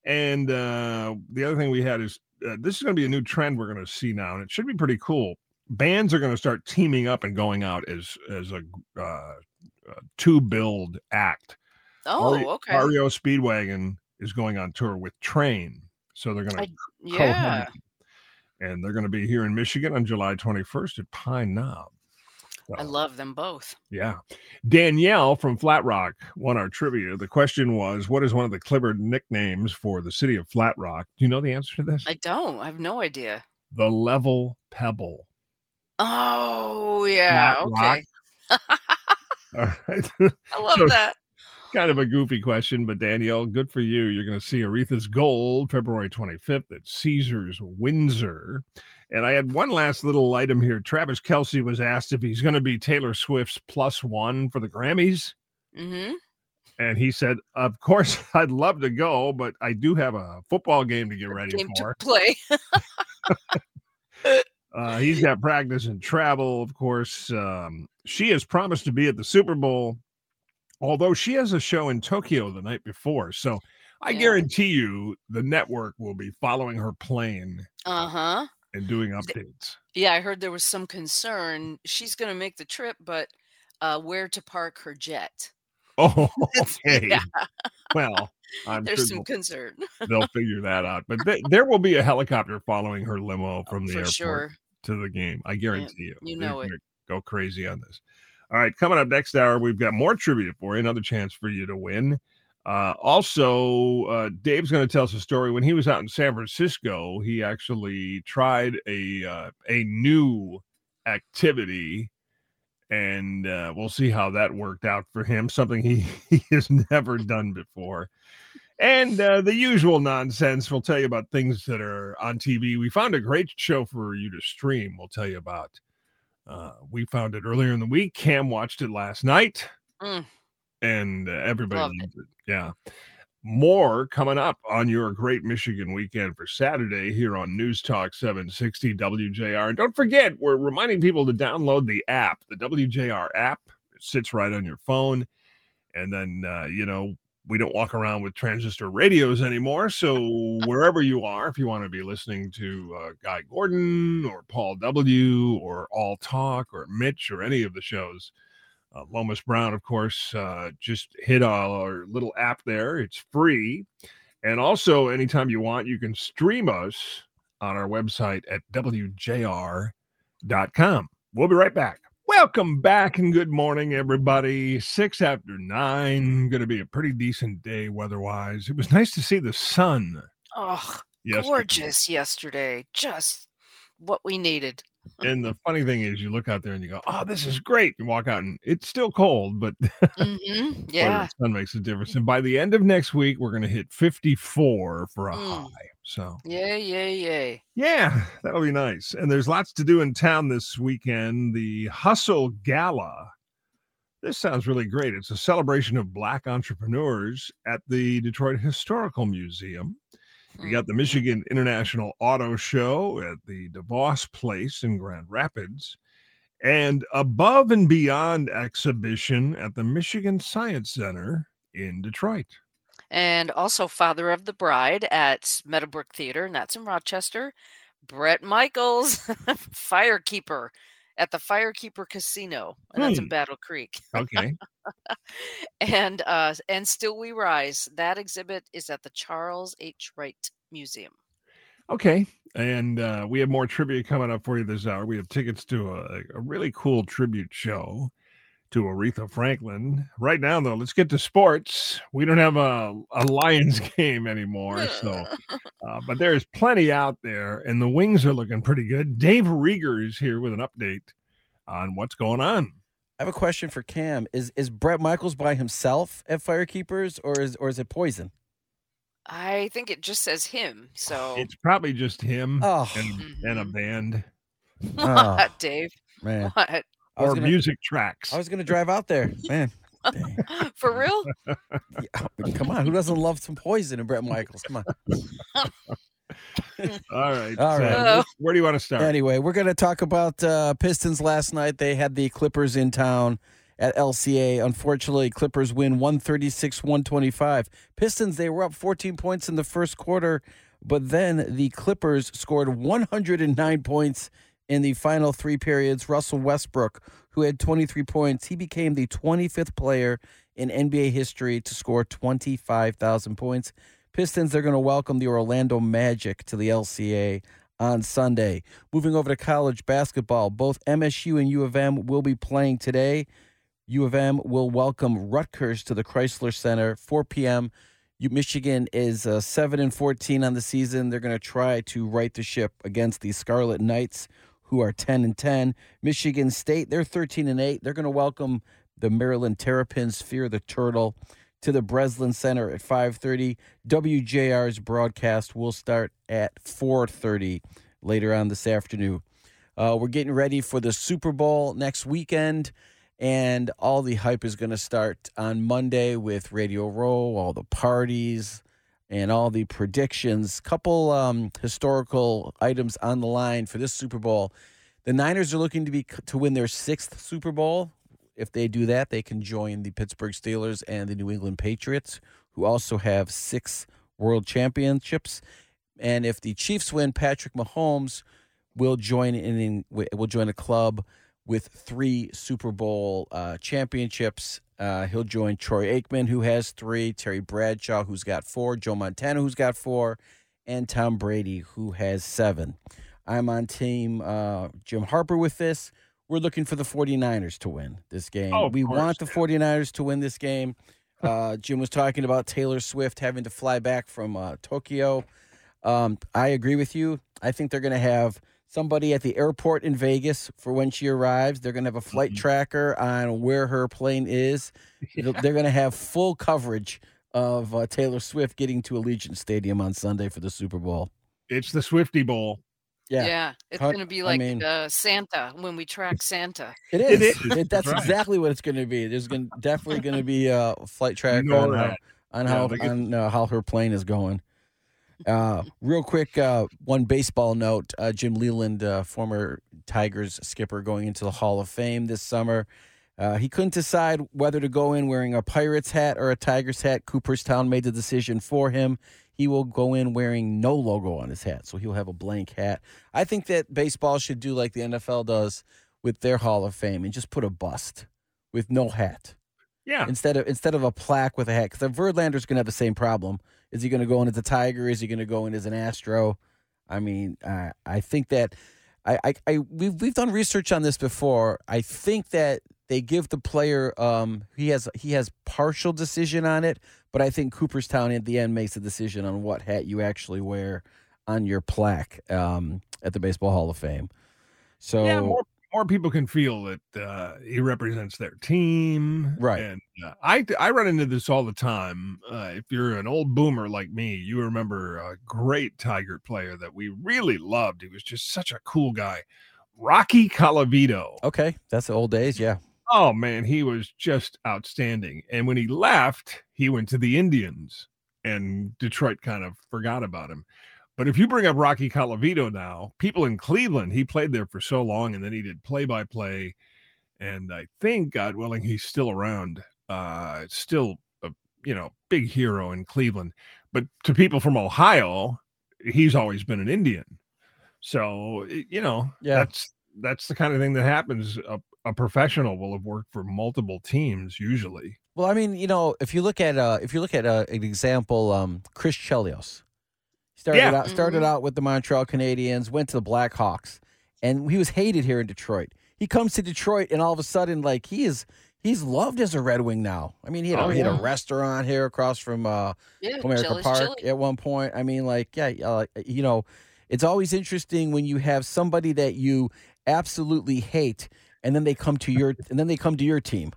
And uh, the other thing we had is uh, this is going to be a new trend we're going to see now, and it should be pretty cool. Bands are going to start teaming up and going out as as a uh, uh, two build act. Oh, Ari- okay. REO Speedwagon is going on tour with Train, so they're going to yeah. and they're going to be here in Michigan on July 21st at Pine Knob. I love them both. yeah. Danielle from Flat Rock won our trivia. The question was, what is one of the clever nicknames for the city of Flat Rock? Do you know the answer to this? I don't. I have no idea. the Level Pebble. Oh yeah. Flat Okay. [LAUGHS] All right. I [LAUGHS] love So- that. kind of a goofy question, but Danielle, good for you. You're going to see Aretha's Gold February 25th at Caesars Windsor. And I had one last little item here. Travis Kelce was asked if he's going to be Taylor Swift's plus one for the Grammys. Mm-hmm. And he said, Of course, [LAUGHS] I'd love to go, but I do have a football game to get ready Game for. to play. [LAUGHS] [LAUGHS] Uh, he's got practice and travel, of course. Um, she has promised to be at the Super Bowl, although she has a show in Tokyo the night before. So I Yeah. guarantee you the network will be following her plane Uh huh. And doing updates. Yeah, I heard there was some concern. She's going to make the trip, but uh, where to park her jet? Oh, [LAUGHS] [LAUGHS] okay. Yeah, Well, I'm there's sure some they'll, concern they'll figure that out. But th- there will be a helicopter following her limo from the for airport sure. to the game. I guarantee you. you They're know it. Go crazy on this. All right, coming up next hour, we've got more trivia for you. Another chance for you to win. Uh, also, uh, Dave's going to tell us a story. When he was out in San Francisco, he actually tried a uh, a new activity, and uh, we'll see how that worked out for him. Something he, [LAUGHS] he has never done before, and uh, the usual nonsense. We'll tell you about things that are on TV. We found a great show for you to stream. We'll tell you about. Uh, we found it earlier in the week. Cam watched it last night. Mm. And everybody Loved loved it. Yeah. More coming up on your great Michigan weekend for Saturday here on News Talk 760 WJR. And don't forget, we're reminding people to download the app, the WJR app. It sits right on your phone. And then, uh, you know, we don't walk around with transistor radios anymore. So wherever you are, if you want to be listening to uh, Guy Gordon or Paul W. or All Talk or Mitch or any of the shows, uh, Lomas Brown, of course, uh, just hit our little app there. It's free. And also, anytime you want, you can stream us on our website at WJR.com. We'll be right back. Welcome back and good morning, everybody. Six after nine. Going to be a pretty decent day weather wise. It was nice to see the sun. Oh, yesterday. gorgeous yesterday. Just what we needed. And the funny thing is, you look out there and you go, "Oh, this is great." You walk out and it's still cold, but [LAUGHS] hmm Yeah. the sun makes a difference. And by the end of next week, we're going to hit 54 for a Mm. high. So Yay, yay, yay. yeah, that'll be nice. And there's lots to do in town this weekend. The Hustle Gala. This sounds really great. It's a celebration of Black entrepreneurs at the Detroit Historical Museum. You got the Michigan International Auto Show at the DeVos Place in Grand Rapids, and Above and Beyond exhibition at the Michigan Science Center in Detroit. And also Father of the Bride at Meadowbrook Theater, and that's in Rochester. Bret Michaels, [LAUGHS] Firekeeper at the Firekeeper Casino, and that's in Hmm. Battle Creek. Okay. [LAUGHS] And uh and Still We Rise. That exhibit is at the Charles H. Wright Museum. Okay. And uh, we have more trivia coming up for you this hour. We have tickets to a, a really cool tribute show to Aretha Franklin. Right now, though, let's get to sports. We don't have a, a Lions [LAUGHS] game anymore. So, [LAUGHS] uh, but there's plenty out there, and the wings are looking pretty good. Dave Rieger is here with an update on what's going on. I have a question for Cam. Is is Bret Michaels by himself at Firekeepers, or is or is it Poison? I think it just says him. So It's probably just him Oh, and, and a Mhm. band oh [LAUGHS] Dave, man, what? I was or gonna- music tracks. I was gonna drive out there, [LAUGHS] man. [LAUGHS] For real? Yeah, Come on, who doesn't love some Poison and Bret Michaels? Come on. [LAUGHS] All right. All so right. Wh- where do you want to start? Anyway, we're going to talk about uh, Pistons last night. They had the Clippers in town at LCA. Unfortunately, Clippers win 136 125. Pistons, they were up 14 points in the first quarter, but then the Clippers scored 109 points in the final three periods. Russell Westbrook, who had 23 points, he became the 25th player in NBA history to score 25,000 points. Pistons, they're going to welcome the Orlando Magic to the LCA on Sunday. Moving over to college basketball, both MSU and U of M will be playing today. U of M will welcome Rutgers to the Crisler Center, 4 p.m. Michigan is uh, 7 and 14 on the season. They're going to try to right the ship against the Scarlet Knights, who are 10 and 10. Michigan State, they're 13 and 8. They're going to welcome the Maryland Terrapins, Fear the Turtle, to the Breslin Center at 5:30. WJR's broadcast will start at 4:30 later on this afternoon. Uh, we're getting ready for the Super Bowl next weekend, and all the hype is going to start on Monday with Radio Row, all the parties, and all the predictions. Couple um, historical items on the line for this Super Bowl. The Niners are looking to be to win their sixth Super Bowl. If they do that, they can join the Pittsburgh Steelers and the New England Patriots, who also have six world championships. And if the Chiefs win, Patrick Mahomes will join in, will join a club with three Super Bowl uh, championships. Uh, he'll join Troy Aikman, who has three, Terry Bradshaw, who's got four, Joe Montana, who's got four, and Tom Brady, who has seven. I'm on team uh, Jim Harper with this. We're looking for the 49ers to win this game. Oh, we course, want the 49ers to win this game. Uh, Jim was talking about Taylor Swift having to fly back from uh, Tokyo. Um, I agree with you. I think they're going to have somebody at the airport in Vegas for when she arrives. They're going to have a flight Mhm. tracker on where her plane is. [LAUGHS] They're- They're going to have full coverage of uh, Taylor Swift getting to Allegiant Stadium on Sunday for the Super Bowl. It's the Swifty Bowl. Yeah, Yeah, it's going to be I like mean- uh, Santa when we track Santa. it It is. is. It- that's Right. exactly what it's going to be. There's going definitely going to be a flight tracker know on how, on Yeah, how they get- on uh, how her plane is going. Uh, real quick, uh, one baseball note: uh, Jim Leyland, uh, former Tigers skipper, going into the Hall of Fame this summer. Uh, he couldn't decide whether to go in wearing a Pirates hat or a Tigers hat. Cooperstown made the decision for him. He will go in wearing no logo on his hat, so he'll have a blank hat. I think that baseball should do like the NFL does with their Hall of Fame and just put a bust with no hat Yeah. instead of instead of a plaque with a hat. Because the Verlander's going to have the same problem. Is he going to go in as a Tiger? Is he going to go in as an Astro? I mean, uh, I think that I, I, I we've we've done research on this before. I think that they give the player um he has he has partial decision on it, but I think Cooperstown at the end makes a decision on what hat you actually wear on your plaque um, at the Baseball Hall of Fame. So yeah, more, more people can feel that uh, he represents their team, Right. And uh, I I run into this all the time. Uh, if you're an old boomer like me, you remember a great Tiger player that we really loved. He was just such a cool guy, Rocky Colavito. okay, that's the old days. Yeah. Oh man, he was just outstanding. And when he left, he went to the Indians, and Detroit kind of forgot about him. But if you bring up Rocky Colavito now, people in Cleveland, he played there for so long, and then he did play by play. And I think, God willing, he's still around. Uh, still a you know big hero in Cleveland. But to people from Ohio, he's always been an Indian. So you know, Yeah. that's that's the kind of thing that happens. A, a professional will have worked for multiple teams usually. Well, I mean, you know, if you look at uh, if you look at uh, an example, um, Chris Chelios started Yeah. out started Mhm. out with the Montreal Canadiens, went to the Blackhawks, and he was hated here in Detroit. He comes to Detroit, and all of a sudden, like he is he's loved as a Red Wing now. I mean, he had, a, Oh, he had a restaurant here across from uh, Yeah, Chili's Park chili. at one point. I mean, like, yeah, uh, you know, it's always interesting when you have somebody that you absolutely hate, and then they come to your and then they come to your team.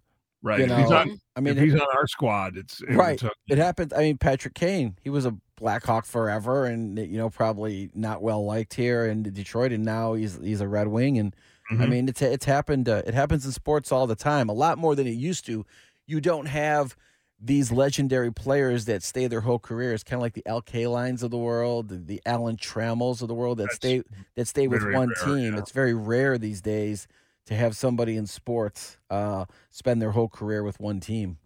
Right. You if he's on, I mean, he's on our squad, it's it- Right. okay. it happened. I mean, Patrick Kane, he was a Blackhawk forever, and you know, probably not well liked here in Detroit, and now he's he's a Red Wing, and I Mhm. mean, it's it's happened. Uh, it happens in sports all the time, a lot more than it used to. You don't have these legendary players that stay their whole careers, kind of like the Al lines of the world, the, the Alan Trammels of the world that That's stay that stay with one rare, team. yeah. It's very rare these days to have somebody in sports uh, spend their whole career with one team.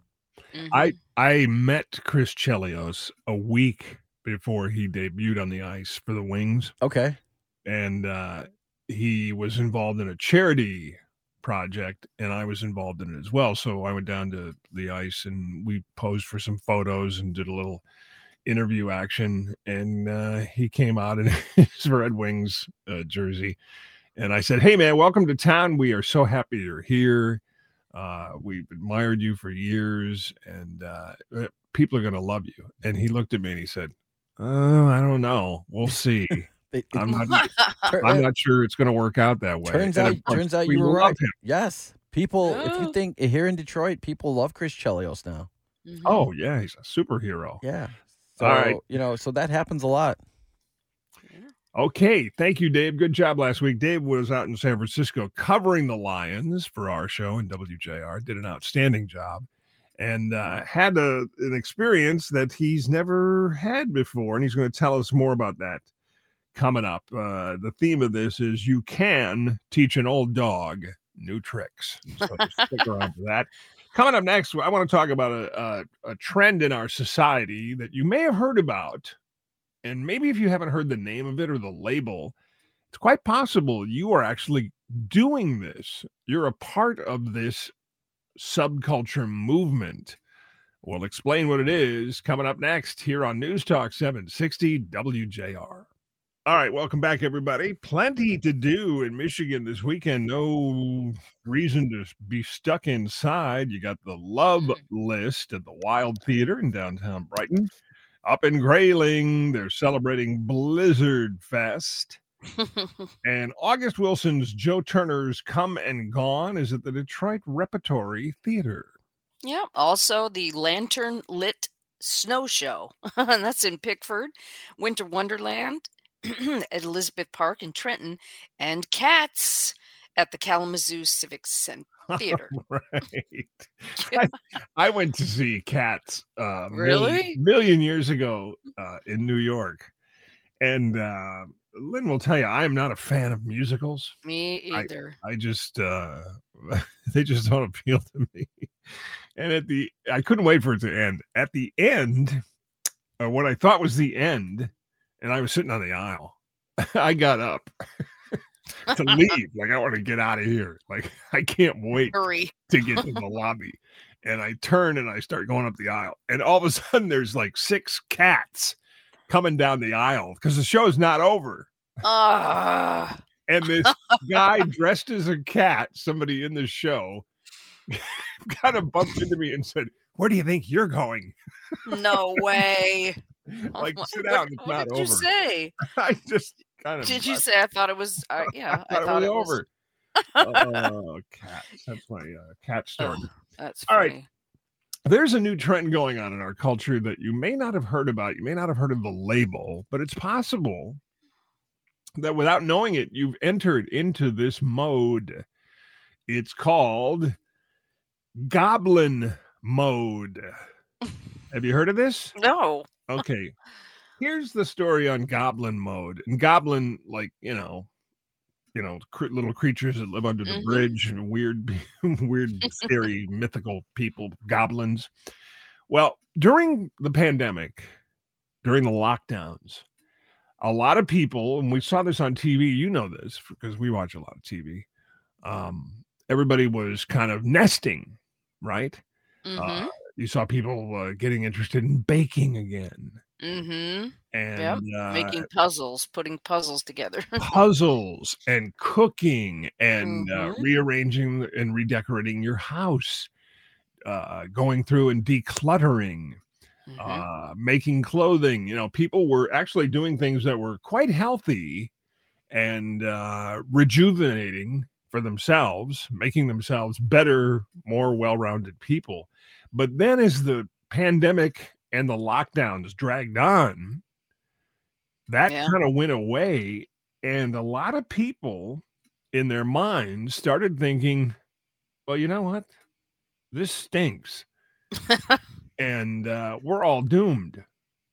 I Mhm. I met Chris Chelios a week before he debuted on the ice for the Wings, Okay. and uh, he was involved in a charity project, and I was involved in it as well. So I went down to the ice, and we posed for some photos and did a little interview action. And uh, he came out in [LAUGHS] his Red Wings uh, jersey, and I said, "Hey man, welcome to town. We are so happy you're here." Uh, we've admired you for years, and uh, uh, people are going to love you. And he looked at me and he said, "Oh, I don't know. We'll [LAUGHS] see. It- it- I'm not. [LAUGHS] I'm not sure it's going to work out that way." Turns And out, course, turns out we you were right. him. Yes, people. If you think here in Detroit, people love Chris Chelios now. Mhm. Oh yeah, he's a superhero. Yeah. So All right. you know, so that happens a lot. Okay, thank you, Dave. Good job last week. Dave was out in San Francisco covering the Lions for our show in WJR. Did an outstanding job, and uh, had a, an experience that he's never had before, and he's going to tell us more about that coming up. Uh, the theme of this is you can teach an old dog new tricks. So stick around for that. Coming up next, I want to talk about a, a, a trend in our society that you may have heard about and maybe if you haven't heard the name of it or the label, it's quite possible you are actually doing this. You're a part of this subculture movement. We'll explain what it is coming up next here on News Talk 760 WJR. All right, welcome back, everybody. Plenty to do in Michigan this weekend. No reason to be stuck inside. You got the Love List at the Wild Theater in downtown Brighton. Up in Grayling, they're celebrating Blizzard Fest. [LAUGHS] and August Wilson's Joe Turner's Come and Gone is at the Detroit Repertory Theater. yeah. Also, the Lantern Lit Snow Show. [LAUGHS] and that's in Pickford. Winter Wonderland at [CLEARS THROAT] Elizabeth Park in Trenton. And Cats at the Kalamazoo Civic Center Theater. [LAUGHS] right. [LAUGHS] I, I went to see Cats uh, Really? million, million years ago uh, in New York, and uh, Lynn will tell you I am not a fan of musicals. Me I- either. I just uh, [LAUGHS] they just don't appeal to me. And at the I couldn't wait for it to end. At the end, uh, what I thought was the end, and I was sitting on the aisle. I got up to leave. Like I want to get out of here. Like [LAUGHS] I can't wait Hurry. to get to the [LAUGHS] lobby. And I turn and I start going up the aisle. And all of a [LAUGHS] sudden there's like six cats coming down the aisle because the show's not over. Ah. And this guy dressed as a cat, somebody in the show, kind of bumped into me and said, Where do you think you're going? no way. Like, Oh, sit what- down, it's what not did over. you say? I just kind of Did you say I thought it was? Uh, [LAUGHS] yeah, I thought, it was over. [LAUGHS] oh, cats. That's my uh, cat story. Ugh, that's All funny. right. there's a new trend going on in our culture that you may not have heard about. You may not have heard of the label, but it's possible that without knowing it, you've entered into this mode. It's called goblin mode. [LAUGHS] Have you heard of this? No. Okay. Here's the story on goblin mode. And goblin, like, you know, you know, cr- little creatures that live under the Mhm. bridge and weird, [LAUGHS] weird, scary, [LAUGHS] mythical people, goblins. Well, during the pandemic, during the lockdowns, a lot of people, and we saw this on TV, you know this because we watch a lot of TV. Um, everybody was kind of nesting, right? Mm-hmm. Uh, you saw people uh, getting interested in baking again mm-hmm. and uh, Making puzzles, putting puzzles together. [LAUGHS] puzzles and cooking and uh, Mhm. rearranging and redecorating your house, uh, going through and decluttering, Mhm. uh, making clothing. You know, people were actually doing things that were quite healthy and uh, rejuvenating for themselves, making themselves better, more well rounded people. But then as the pandemic and the lockdowns dragged on, that Yeah. kind of went away. And a lot of people in their minds started thinking, well, you know what? This stinks. [LAUGHS] and uh, we're all doomed.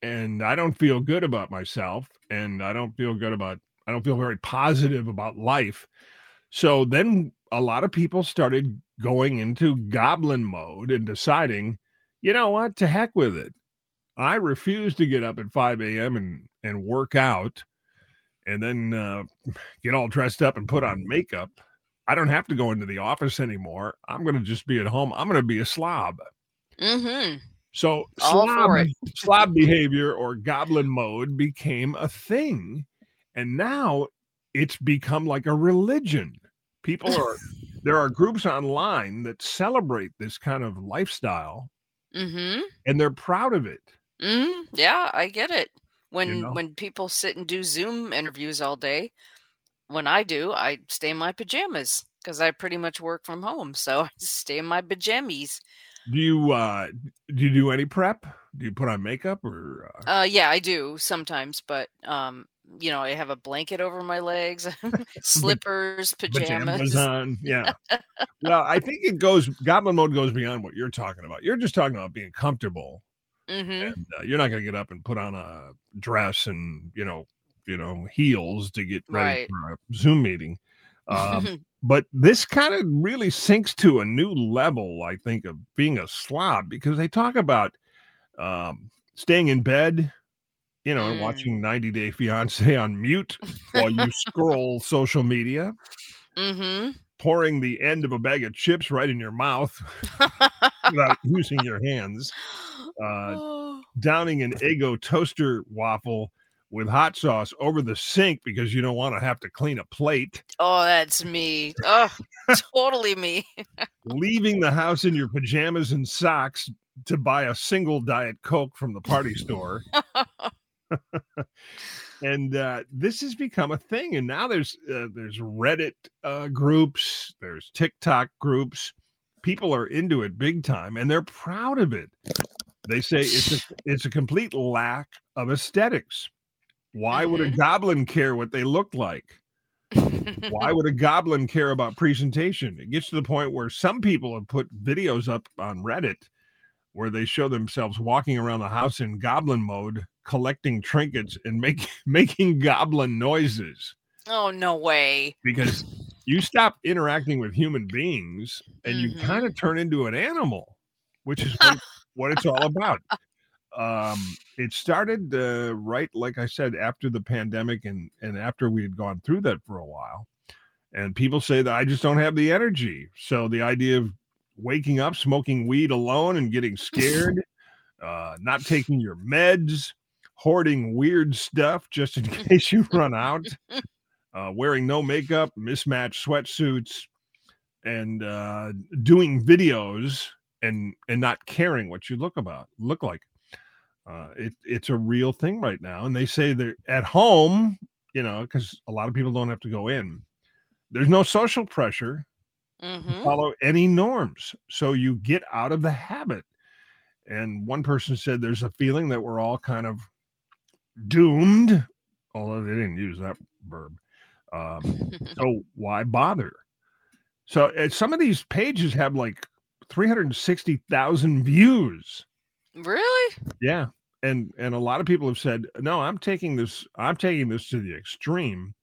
And I don't feel good about myself. And I don't feel good about, I don't feel very positive about life. So then a lot of people started going into goblin mode and deciding, you know what, to heck with it. I refuse to get up at 5 a.m. and, and work out and then uh, get all dressed up and put on makeup. I don't have to go into the office anymore. I'm going to just be at home. I'm going to be a slob. Mhm. So slob, [LAUGHS] slob behavior or goblin mode became a thing. And now it's become like a religion. People are [LAUGHS] there are groups online that celebrate this kind of lifestyle Mhm. and they're proud of it. Mhm. Yeah, I get it. When know? when people sit and do Zoom interviews all day, when I do, I stay in my pajamas because I pretty much work from home. So I [LAUGHS] stay in my pajamas. Do you uh do you do any prep? Do you put on makeup or uh, Uh, yeah, I do sometimes, but um, you know, I have a blanket over my legs, [LAUGHS] [LAUGHS] slippers, pajamas. on? Yeah. well, I think it goes goblin mode goes beyond what you're talking about. You're just talking about being comfortable. Hmm and uh, you're not going to get up and put on a dress and you know you know heels to get ready Right. for a zoom meeting um, [LAUGHS] but this kind of really sinks to a new level i think of being a slob because they talk about um, staying in bed you know and Mm. watching 90 day fiance on mute while you scroll social media hmm pouring the end of a bag of chips right in your mouth [LAUGHS] without using your hands uh, Oh, downing an Eggo toaster waffle with hot sauce over the sink because you don't want to have to clean a plate, Oh, that's me. Oh, totally me. [LAUGHS] leaving the house in your pajamas and socks to buy a single diet coke from the party store. [LAUGHS] [LAUGHS] and uh, this has become a thing and now there's uh, there's reddit uh, groups there's tiktok groups people are into it big time and they're proud of it they say it's a, [LAUGHS] it's a complete lack of aesthetics why would a Mhm. goblin care what they look like why would a [LAUGHS] goblin care about presentation it gets to the point where some people have put videos up on reddit where they show themselves walking around the house in goblin mode collecting trinkets and make, [LAUGHS] making goblin noises oh, no way. because you stop interacting with human beings and you Mhm. kind of turn into an animal which is what, what it's all about. Um it started uh, right like i said after the pandemic and and after we had gone through that for a while and people say that i just don't have the energy. So the idea of waking up smoking weed alone and getting [LAUGHS] scared uh not taking your meds hoarding weird stuff just in [LAUGHS] case you run out uh wearing no makeup mismatched sweatsuits and uh doing videos and and not caring what you look about look like uh, it, it's a real thing right now. And they say they're at home, you know, because a lot of people don't have to go in. There's no social pressure to hmm follow any norms. So you get out of the habit. And one person said there's a feeling that we're all kind of doomed, although they didn't use that verb. Um, [LAUGHS] so why bother? So uh, some of these pages have like 360,000 views. really? Yeah. And and a lot of people have said, "No, I'm taking this I'm taking this to the extreme.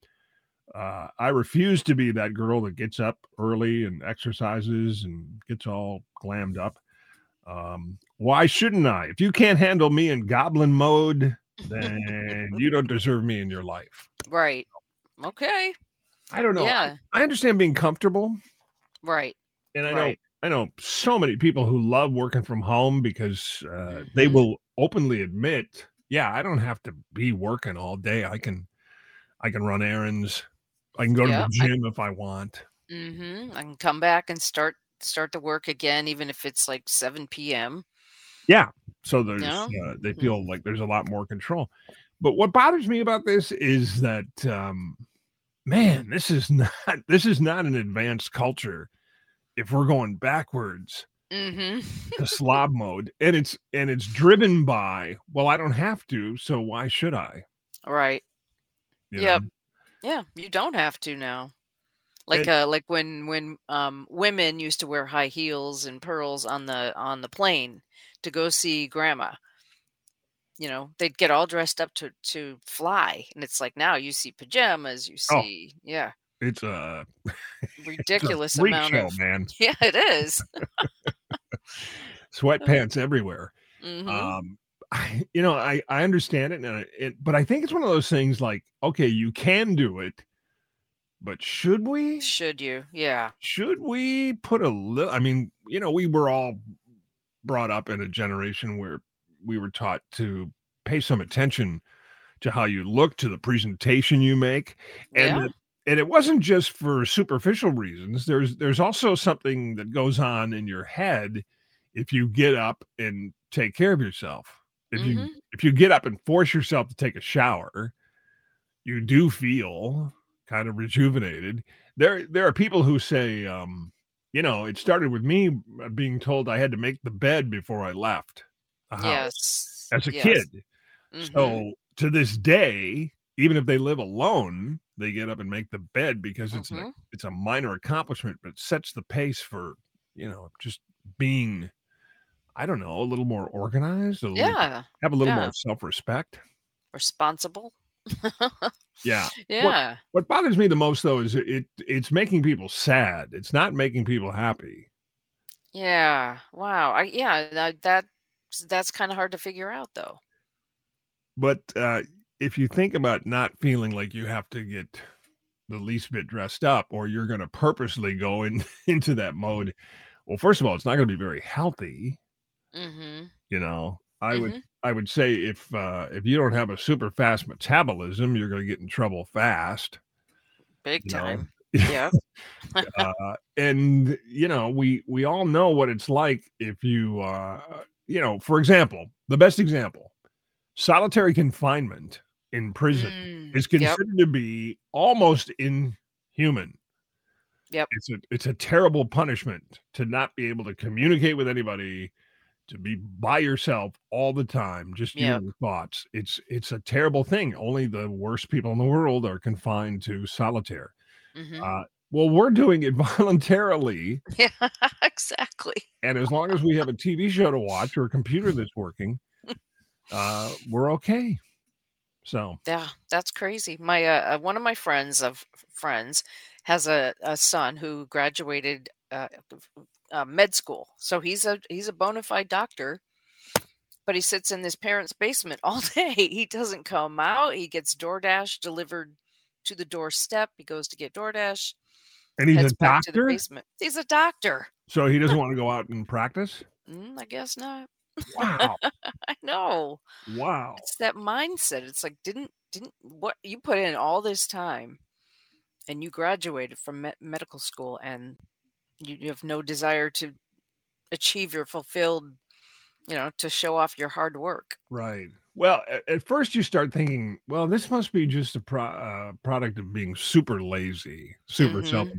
Uh I refuse to be that girl that gets up early and exercises and gets all glammed up. Um why shouldn't I? If you can't handle me in goblin mode, then you don't deserve me in your life." Right. Okay. I don't know. Yeah. I understand being comfortable Right. and I know Right. I know so many people who love working from home because uh, they Mhm. will openly admit, yeah, I don't have to be working all day. I can, I can run errands. I can go Yeah, to the I- gym if I want. Mm-hmm. I can come back and start start the work again, even if it's like 7 p.m. Yeah. So there's, Yeah. uh, they Mhm. feel like there's a lot more control. But what bothers me about this is that, um, man, this is [LAUGHS] not this is not an advanced culture. If we're going backwards, hmm to slob mode and it's and it's driven by well i don't have to so why should i Right. you Yep. know? Yeah. You don't have to now. Like And- uh like when when um women used to wear high heels and pearls on the on the plane to go see grandma. You know, they'd get all dressed up to to fly. And it's like now you see pajamas, you Oh. see yeah, it's a, it's a ridiculous amount show of man [LAUGHS] Yeah, it is. sweatpants everywhere Mhm. um I, you know i i understand it and I, it but i think it's one of those things like okay you can do it but should we Should you? Yeah. should we put a little i mean you know we were all brought up in a generation where we were taught to pay some attention to how you look to the presentation you make and Yeah. And it wasn't just for superficial reasons there's there's also something that goes on in your head if you get up and take care of yourself if you Mhm. if you get up and force yourself to take a shower you do feel kind of rejuvenated there there are people who say um you know it started with me uh, being told i had to make the bed before i left the house Yes. as a yes. kid Mhm. so to this day, even if they live alone, they get up and make the bed because it's Mhm. a, it's a minor accomplishment, but it sets the pace for you know just being, I don't know, a little more organized, a little, Yeah. have a little yeah. more self respect. Responsible. Yeah. [LAUGHS] yeah. What bothers me the most though is it, it it's making people sad. It's not making people happy. Yeah. Wow. I yeah, that, that that's kind of hard to figure out though. But uh, if you think about not feeling like you have to get the least bit dressed up, or you're going to purposely go in, [LAUGHS] into that mode, well, first of all, it's not going to be very healthy. Mhm. You know, I would Mhm. I would say if uh, if you don't have a super fast metabolism, you're going to get in trouble fast. Big you know? time. [LAUGHS] Yeah. uh, [LAUGHS] and you know, we we all know what it's like if you uh, you know, for example, the best example, solitary confinement in prison Mm, is yep. considered to be almost inhuman. Yep. It's a it's a terrible punishment to not be able to communicate with anybody, to be by yourself all the time, just Yep. your thoughts. It's it's a terrible thing. Only the worst people in the world are confined to solitaire. Mhm. Uh, well, we're doing it [LAUGHS] voluntarily, [LAUGHS] Yeah, exactly. and as long as we have a TV show to watch or a computer that's working, uh, we're okay. So Yeah, that's crazy. My uh, uh, one of my friends of friends has a, a son who graduated uh, uh, med school, so he's a he's a bona fide doctor. But he sits in his parents' basement [LAUGHS] all day. He doesn't come out. He gets DoorDash delivered to the doorstep. He goes to get DoorDash. and he's a back to the doctor. He's a doctor. so he doesn't [LAUGHS] want to go out and practice. Mm, I guess not. Wow, [LAUGHS] I know. wow. It's that mindset. It's like didn't didn't what you put in all this time, and you graduated from me- medical school, and you, you have no desire to achieve your fulfilled, you know, to show off your hard work. Right. Well, at, first you start thinking, well, this must be just a pro- uh, product of being super lazy, super Mhm. self.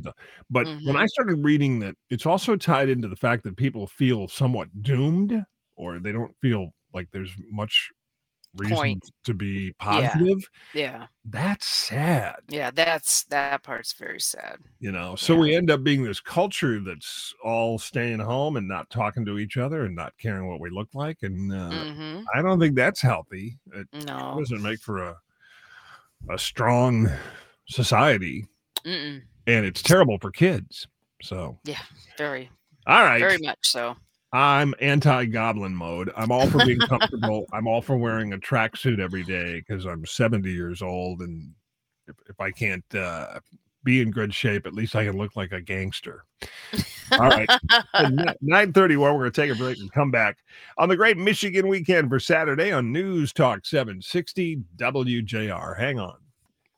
But when I started reading that, it's also tied into the fact that people feel somewhat doomed, or they don't feel like there's much reason Point. to be positive. Yeah, That's sad, yeah. That's that part's very sad. you know. So Yeah. we end up being this culture that's all staying home and not talking to each other and not caring what we look like, and uh, hmm I don't think that's healthy. It No. doesn't make for a a strong society, Mm-mm. and it's terrible for kids. So, Yeah, Very, all right, very much so. I'm anti-goblin mode. I'm all for being comfortable. I'm all for wearing a tracksuit every day because I'm 70 years old, and if, if I can't uh, be in good shape, at least I can look like a gangster. All right. [LAUGHS] Nine thirty-one. We're going to take a break and come back on the Great Michigan Weekend for Saturday on News Talk 760 WJR. Hang on.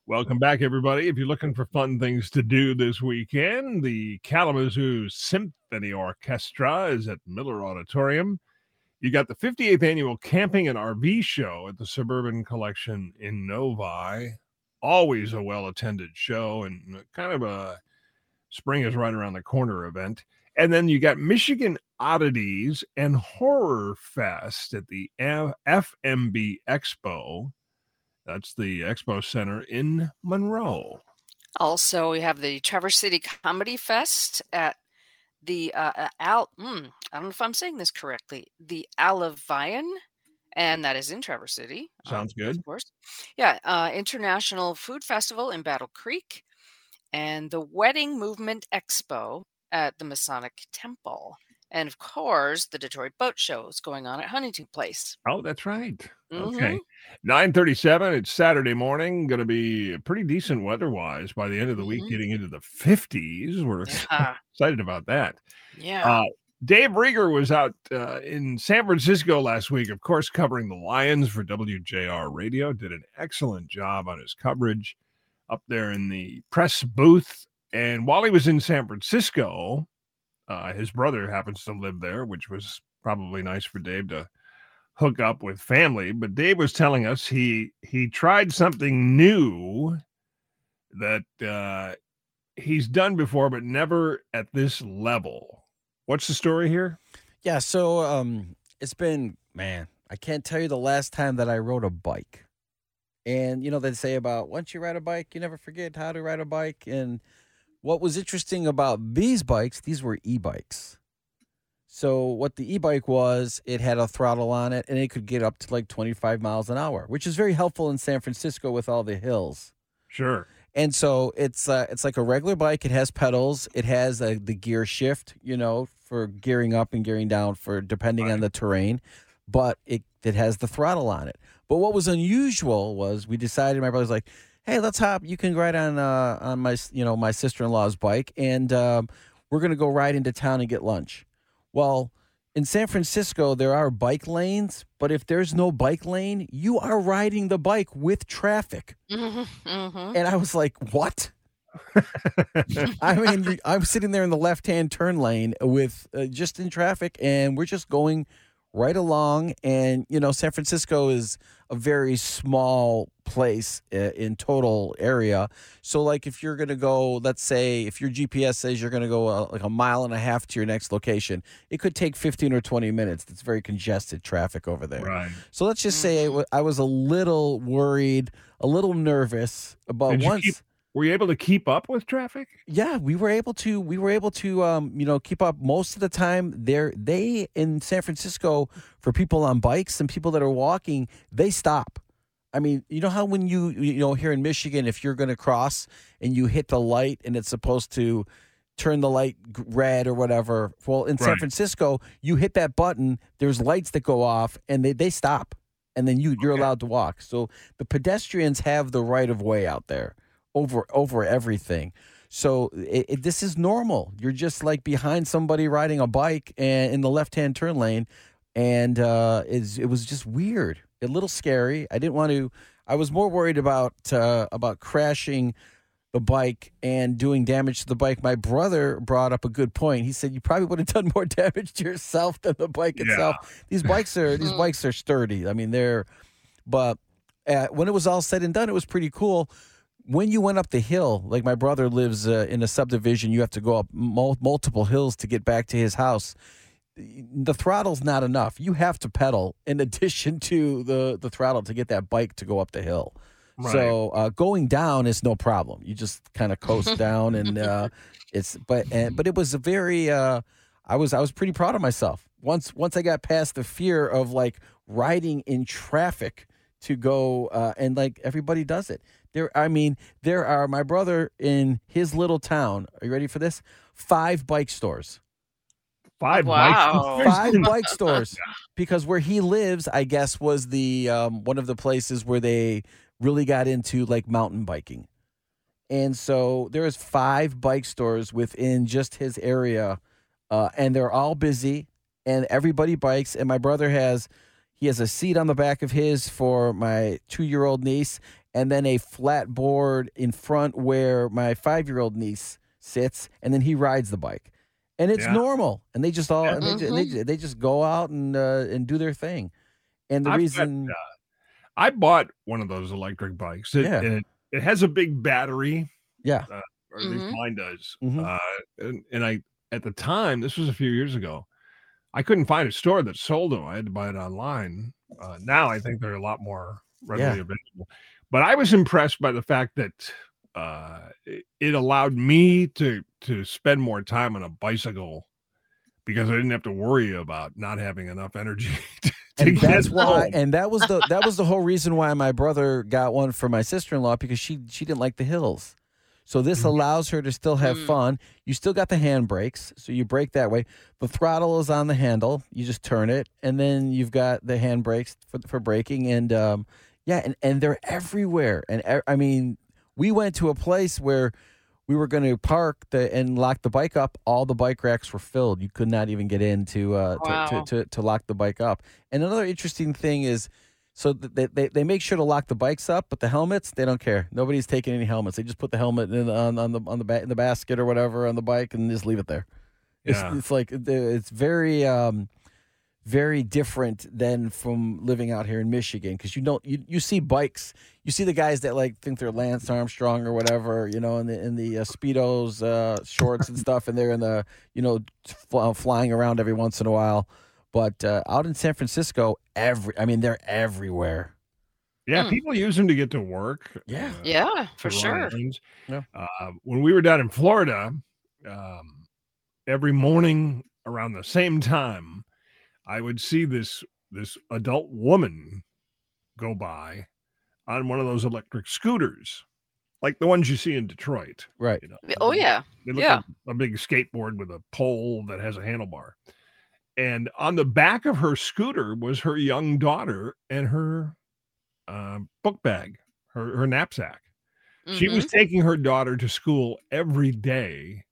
Welcome back, everybody. If you're looking for fun things to do this weekend, the Kalamazoo Symphony Orchestra is at Miller Auditorium. You got the 58th annual Camping and RV Show at the Suburban Collection in Novi. Always a well attended show and kind of a spring is right around the corner event. And then you got Michigan Oddities and Horror Fest at the FMB Expo. That's the Expo Center in Monroe. Also, we have the Traverse City Comedy Fest at the uh, uh, Al. Mm, I don't know if I'm saying this correctly. The Alluvion, and that is in Traverse City. uh, Sounds good. Of course. Yeah. Uh, International Food Festival in Battle Creek, and the Wedding Movement Expo at the Masonic Temple. And of course, the Detroit Boat Show is going on at Huntington Place. Oh, that's right. Mhm. Okay. 937. It's Saturday morning. Going to be pretty decent weather wise by the end of the week, Mhm. getting into the 50s. We're [LAUGHS] Yeah. excited about that. Yeah. Uh, Dave Rieger was out uh, in San Francisco last week, of course, covering the Lions for WJR Radio. Did an excellent job on his coverage up there in the press booth. And while he was in San Francisco, uh, his brother happens to live there, which was probably nice for Dave to hook up with family. But Dave was telling us he he tried something new that uh, he's done before, but never at this level. What's the story here? Yeah, so um it's been man, I can't tell you the last time that I rode a bike. And you know they say about once you ride a bike, you never forget how to ride a bike and what was interesting about these bikes, these were e-bikes. So what the e-bike was, it had a throttle on it and it could get up to like 25 miles an hour, which is very helpful in San Francisco with all the hills. Sure. And so it's uh, it's like a regular bike. It has pedals. It has uh, the gear shift, you know, for gearing up and gearing down for depending on the terrain. But it it has the throttle on it. But what was unusual was we decided. My brother's like, "Hey, let's hop. You can ride on uh, on my you know my sister in law's bike, and um, we're gonna go ride into town and get lunch." Well, in San Francisco, there are bike lanes, but if there's no bike lane, you are riding the bike with traffic. Mhm, mhm. And I was like, what? I mean, I'm sitting there in the left hand turn lane with uh, just in traffic, and we're just going right along. And, you know, San Francisco is a very small place uh, in total area. So, like, if you're going to go, let's say, if your GPS says you're going to go uh, like a mile and a half to your next location, it could take 15 or 20 minutes. It's very congested traffic over there. Right. So let's just say I was a little worried, a little nervous about once. keep- Were you able to keep up with traffic? Yeah, we were able to. We were able to, um, you know, keep up most of the time. There, they in San Francisco for people on bikes and people that are walking, they stop. I mean, you know how when you, you know, here in Michigan, if you're going to cross and you hit the light and it's supposed to turn the light red or whatever. Well, in San Right. Francisco, you hit that button. There's lights that go off and they they stop, and then you you're Okay. allowed to walk. So the pedestrians have the right of way out there over over everything. So it, it, this is normal. You're just like behind somebody riding a bike and in the left hand turn lane, and uh, it was just weird, a little scary. I didn't want to. I was more worried about uh, about crashing the bike and doing damage to the bike. My brother brought up a good point. He said you probably would have done more [LAUGHS] damage to yourself than the bike Yeah. itself. These bikes are these Mhm. bikes are sturdy. I mean they're, but uh, when it was all said and done, it was pretty cool. When you went up the hill, like my brother lives uh, in a subdivision, you have to go up mul- multiple hills to get back to his house. The throttle's not enough. You have to pedal in [LAUGHS] addition to the the throttle to get that bike to go up the hill. Right. So uh, going down is no problem. You just kind of coast [LAUGHS] down, and uh, it's but and, but it was a very. Uh, I was I was pretty proud of myself once once I got past the fear of like riding in traffic to go uh, and like everybody does it. There, I mean, there are my brother in his little town. Are you ready for this? Five bike stores Five Wow. bikes. five [LAUGHS] bike stores because where he lives, I guess, was the um, one of the places where they really got into like mountain biking, and so there is five bike stores within just his area, uh, and they're all busy, and everybody bikes. And my brother has he has a seat on the back of his for my two year old niece, and then a flat board in front where my five year old niece sits, and then he rides the bike and it's Yeah. normal. And they just all Yeah. and they, ju- they, ju- they just go out and uh, and do their thing. And the I've got, reason, uh, I bought one of those electric bikes. It, Yeah. and it, it has a big battery, yeah, or at least Mhm. mine does. Mhm. Uh, and, and I, at the time, this was a few years ago, I couldn't find a store that sold them. I had to buy it online. Uh, now I think they're a lot more readily available. But I was impressed by the fact that uh, it, allowed me to to spend more time on a bicycle because I didn't have to worry about not having enough energy. [LAUGHS] to and that's why. home. And that was the that was the whole reason why my brother got one for my sister in law because she she didn't like the hills. So this Mhm. allows her to still have Mm. fun. You still got the handbrakes, so you brake that way. The throttle is on the handle. You just turn it, and then you've got the handbrakes for for braking. And um, yeah, and and they're everywhere. And e- I mean, we went to a place where we were going to park the and lock the bike up. All the bike racks were filled. You could not even get in to uh, to, to, to to lock the bike up. And another interesting thing is. So they, they they make sure to lock the bikes up, but the helmets they don't care. Nobody's taking any helmets. They just put the helmet in on on the on the ba- in the basket or whatever on the bike and just leave it there. It's, Yeah. it's like it's very um very different than from living out here in Michigan because you don't you, you see bikes you see the guys that like think they're Lance Armstrong or whatever you know in the in the uh, speedos uh, shorts and stuff and they're in the you know fl- flying around every once in a while but uh, out in San Francisco every I mean they're everywhere Yeah, Hmm. people use them to get to work. Yeah. uh, Yeah, for sure. Yeah. Uh, when we were down in Florida, um, every morning around the same time, I would see this this adult woman go by on one of those electric scooters, like the ones you see in Detroit. right You know, Oh yeah. Yeah. like a big skateboard with a pole that has a handlebar. And on the back of her scooter was her young daughter and her uh, book bag, her, her knapsack. She was Mhm. taking her daughter to school every day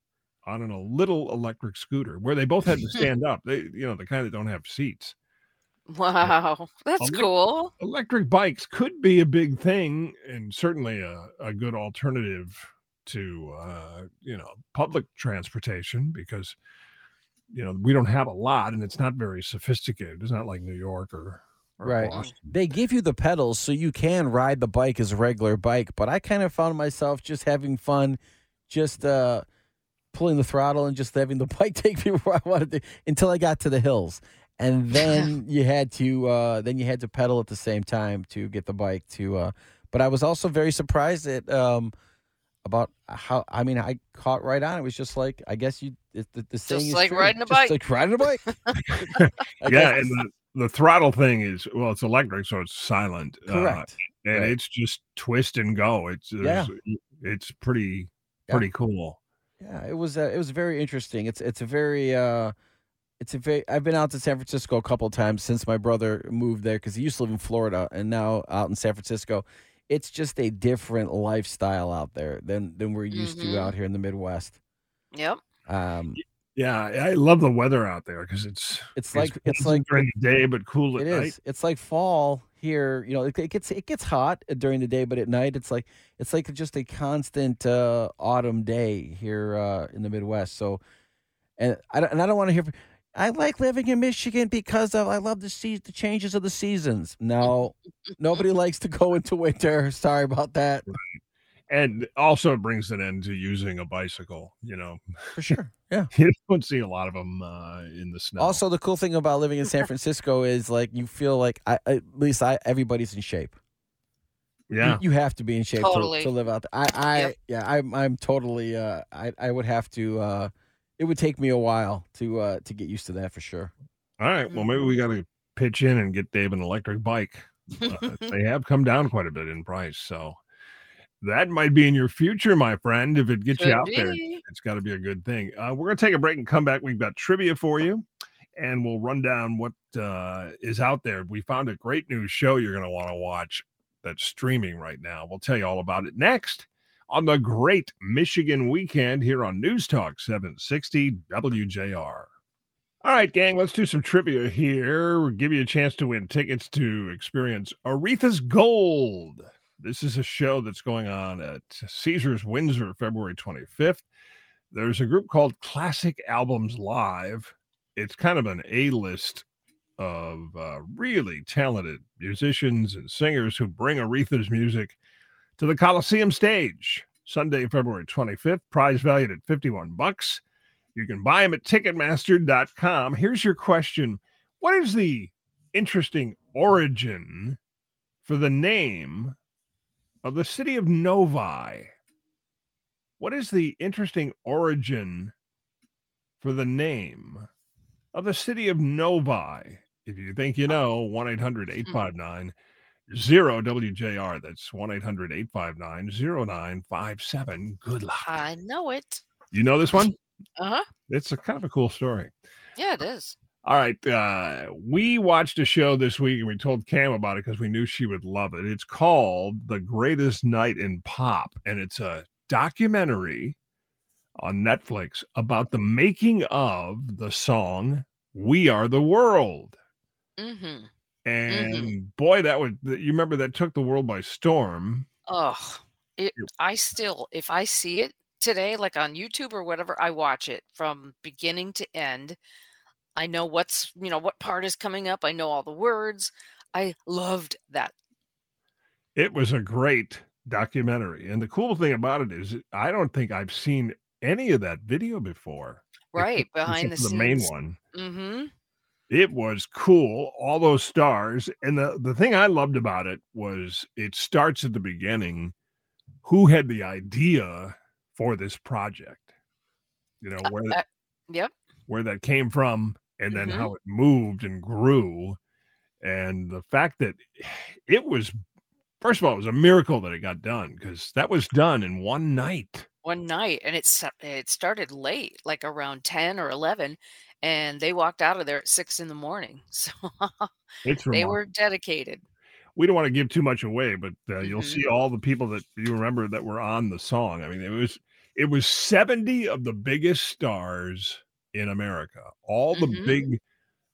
on a little electric scooter where they both had to [LAUGHS] stand up. They, you know, the kind that don't have seats. Wow, that's Elec- cool. Electric bikes could be a big thing and certainly a, a good alternative to, uh, you know, public transportation because, you know, we don't have a lot and it's not very sophisticated. It's not like New York or, or Right. Boston. They give you the pedals so you can ride the bike as a regular bike, but I kind of found myself just having fun, just uh, pulling the throttle and just having the [LAUGHS] bike take me where I wanted to until I got to the hills. And then [LAUGHS] you had to uh, then you had to pedal at the same time to get the bike to uh, but I was also very surprised at um, about how I mean I caught right on. It was just like I guess you it, the, the saying Just is like true. riding a Just bike. like riding a bike. [LAUGHS] [LAUGHS] Yeah. And the, the throttle thing is, well, it's electric, so it's silent. uh, correct. and Right. it's just twist and go. It's, Yeah. it's pretty, Yeah. pretty cool. Yeah, it was uh, it was very interesting. It's it's a very uh it's a very I've been out to San Francisco a couple of times since my brother moved there cuz he used to live in Florida and now out in San Francisco. It's just a different lifestyle out there than than we're used Mhm. to out here in the Midwest. Yep. Um Yeah, I love the weather out there because it's it's like it's like during the day, but cool at It night. is. It's like fall here. You know, it, it gets it gets hot during the day, but at night it's like it's like just a constant uh, autumn day here uh, in the Midwest. So, and I don't, and I don't want to hear. I like living in Michigan because of I love the see the changes of the seasons. No, [LAUGHS] nobody likes to go into winter. Sorry about that. And also it brings an end to using a bicycle. You know, For sure. [LAUGHS] Yeah. you don't see a lot of them uh, in the snow. Also, the cool thing about living in San Francisco is like you feel like I at least I everybody's in shape. Yeah, You, have to be in shape to, to live out there. I, I Yep. yeah, I'm I'm totally uh I I would have to uh it would take me a while to uh to get used to that for sure. all right. Well, maybe we got to pitch in and get Dave an electric bike. Uh, [LAUGHS] they have come down quite a bit in price, so that might be in your future, my friend. If it gets you Could out there, it's got to be a good thing. Uh, we're going to take a break and come back. We've got trivia for you, and we'll run down what uh, is out there. We found a great new show you're going to want to watch that's streaming right now. We'll tell you all about it next on the Great Michigan Weekend here on News Talk 760 WJR. All right, gang, let's do some trivia here. We'll give you a chance to win tickets to experience Aretha's Gold. This is a show that's going on at Caesars Windsor February 25th. There's a group called Classic Albums Live. It's kind of an A list of uh, really talented musicians and singers who bring Aretha's music to the Coliseum stage. Sunday, February 25th, prize valued at 51 bucks. You can buy them at Ticketmaster.com. Here's your question What is the interesting origin for the name of the city of Novi? What is the interesting origin for the name of the city of Novi? If you think you know, 1 800 859 0WJR. That's 1 800 859 0957. Good luck. I know it. You know this one? Uh huh. It's a kind of a cool story. Yeah, it is. All right. Uh, we watched a show this week and we told Cam about it because we knew she would love it. It's called The Greatest Night in Pop, and it's a documentary on Netflix about the making of the song We Are the World. Mm-hmm. And boy, that would, you remember that took the world by storm. Oh, it, I still, if I see it today, like on YouTube or whatever, I watch it from beginning to end. I know what's, you know, what part is coming up. I know all the words. I loved that. It was a great documentary. And the cool thing about it is, I don't think I've seen any of that video before. Right behind the the main one. Mm-hmm. It was cool all those stars and the the thing i loved about it was it starts at the beginning who had the idea for this project you know where uh, Yep. where that came from and then Mhm. how it moved and grew and the fact that it was first of all it was a miracle that it got done because that was done in one night One night, and it's it started late, like around ten or eleven, and they walked out of there at six in the morning. [LAUGHS] So it's they were dedicated. we don't want to give too much away, but uh, you'll Mhm. see all the people that you remember that were on the song. I mean, it was it was 70 of the biggest stars in America. All the Mhm. big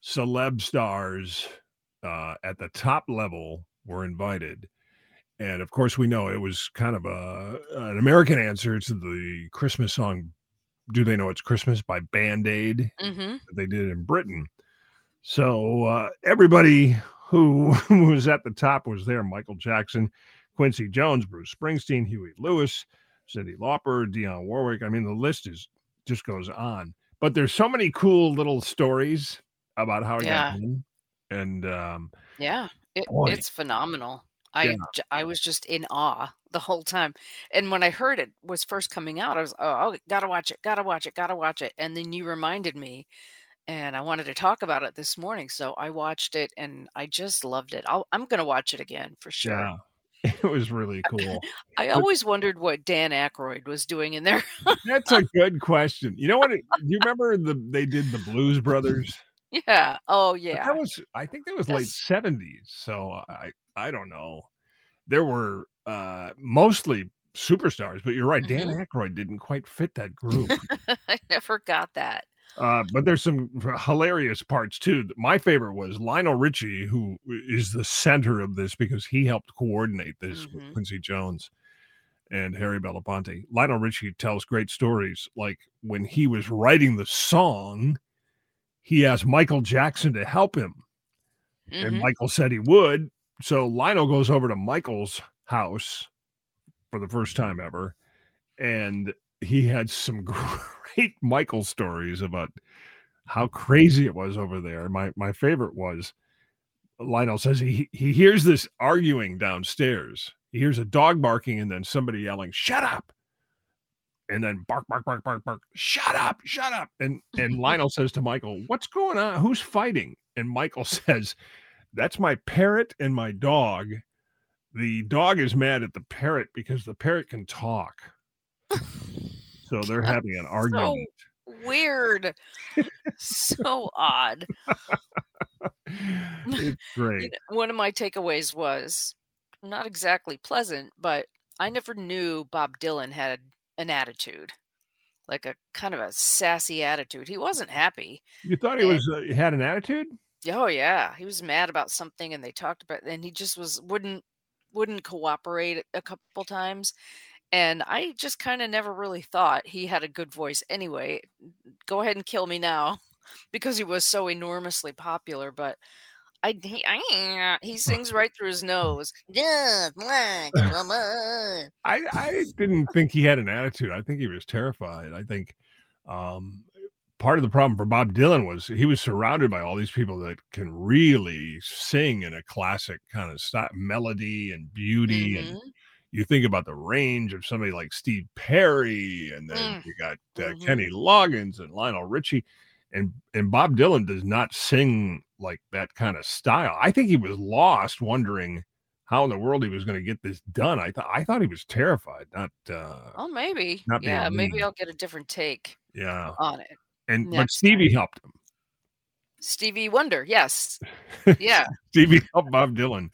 celeb stars uh, at the top level were invited. And of course, we know it was kind of a an American answer to the Christmas song "Do They Know It's Christmas" by Band Aid Mm-hmm. that they did in Britain. So uh, everybody who [LAUGHS] was at the top was there: Michael Jackson, Quincy Jones, Bruce Springsteen, Huey Lewis, Cyndi Lauper, Dionne Warwick. I mean, the list is just goes on. But there's so many cool little stories about how it Yeah. got done, and um, Yeah, it, it's phenomenal. I Yeah. j- I was just in awe the whole time, and when I heard it was first coming out, I was oh, gotta watch it, gotta watch it, gotta watch it, and then you reminded me, and I wanted to talk about it this morning, so I watched it, and I just loved it. I'll, I'm gonna watch it again for sure. yeah, [LAUGHS] it was really cool. [LAUGHS] I always wondered what Dan Aykroyd was doing in there. That's a good question. You know what? it- [LAUGHS] Do you remember the they did the Blues Brothers? yeah. Oh But yeah. That was I think that was late seventies. So I I don't know. There were uh mostly superstars, but you're right. Dan Mhm. Aykroyd didn't quite fit that group. [LAUGHS] I never got that. uh, but there's some hilarious parts too. My favorite was Lionel Richie, who is the center of this because he helped coordinate this with Mhm. Quincy Jones and Harry Belafonte. Lionel Richie tells great stories. Like when he was writing the song, he asked Michael Jackson to help him and Mhm. Michael said he would. So Lionel goes over to Michael's house for the first time ever, and he had some [LAUGHS] great Michael stories about how crazy it was over there. My my favorite was Lionel says he he hears this arguing downstairs. He hears a dog barking and then somebody yelling, "Shut up!" And then bark, bark, bark, bark, bark. Shut up, shut up. And and [LAUGHS] Lionel says to Michael, "What's going on? Who's fighting?" And Michael [LAUGHS] says, "That's my parrot and my dog. The dog is mad at the parrot because the parrot can talk. So [LAUGHS] they're having an argument." Weird. [LAUGHS] so odd. [LAUGHS] it's You great. know, one of my takeaways was not exactly pleasant, but I never knew Bob Dylan had an attitude, like a kind of a sassy attitude. He wasn't happy. You thought he and- was uh, had an attitude? Oh yeah, he was mad about something, and they talked about, and he just was wouldn't wouldn't cooperate a couple times. And I just kind of never really thought he had a good voice anyway. Go ahead and kill me now [LAUGHS] because he was so enormously popular. But I he, I, he sings right through his nose. Just like a woman. I I didn't think he had an attitude. I think he was terrified. I think um part of the problem for Bob Dylan was he was surrounded by all these people that can really sing in a classic kind of style, melody and beauty and Mhm. you think about the range of somebody like Steve Perry, and then Mm. you got uh, Mhm. Kenny Loggins and Lionel Richie, and and Bob Dylan does not sing like that kind of style. I think he was lost, wondering how in the world he was going to get this done. I thought I thought he was terrified. Not uh, Oh, maybe. Not yeah, maybe mean. I'll get a different take yeah, on it. And but Stevie helped him. Stevie Wonder, yes, [LAUGHS] yeah. Stevie helped Bob Dylan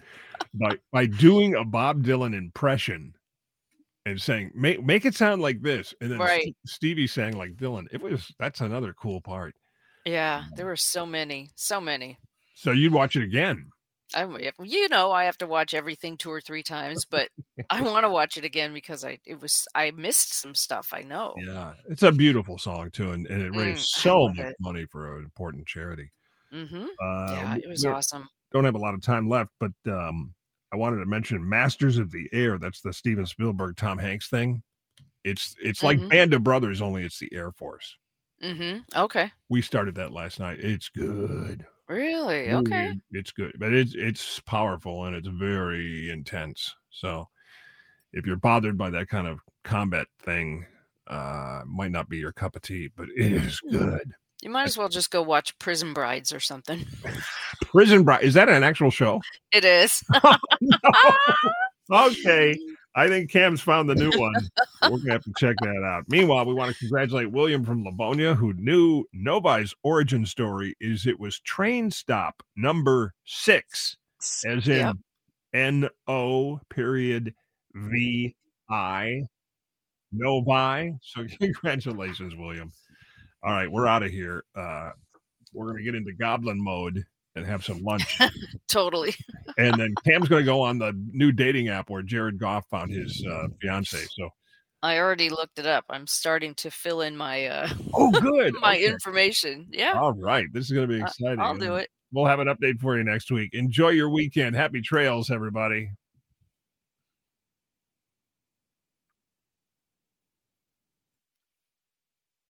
by by doing a Bob Dylan impression and saying make make it sound like this, and then Right. Ste- Stevie sang like Dylan. It was that's another cool part. Yeah, there mm. were so many, so many. So you'd watch it again. I, you know, I have to watch everything two or three times, but I want to watch it again because I it was I missed some stuff. I know. Yeah, it's a beautiful song too, and, and it Mm, raised I so much it. money for an important charity. Mm-hmm. Uh, yeah, it was awesome. don't have a lot of time left, but um, I wanted to mention Masters of the Air. That's the Steven Spielberg Tom Hanks thing. It's it's like Mhm. Band of Brothers, only it's the Air Force. Mm-hmm. Okay. We started that last night. It's good. Really? Okay. It's good, but it's it's powerful and it's very intense. So if you're bothered by that kind of combat thing, uh might not be your cup of tea, but it is Hmm. good. You might as well just go watch Prison Brides or something. [LAUGHS] Prison Bride is that an actual show? It is. [LAUGHS] [LAUGHS] Okay. I think Cam's found the new one. We're gonna have to check that out. Meanwhile, we want to congratulate William from Livonia, who knew Novi's origin story is it was train stop number six, as in Yep. N O period V I. Novi. So [LAUGHS] congratulations, William. All right, we're out of here. Uh, we're gonna get into goblin mode and have some lunch. [LAUGHS] totally. and then Cam's gonna go on the new dating app where Jared Goff found his uh, fiance. So I already looked it up. I'm starting to fill in my uh oh good. [LAUGHS] my Okay. information. Yeah. All right. This is gonna be exciting. I'll do it. We'll have an update for you next week. Enjoy your weekend. Happy trails, everybody.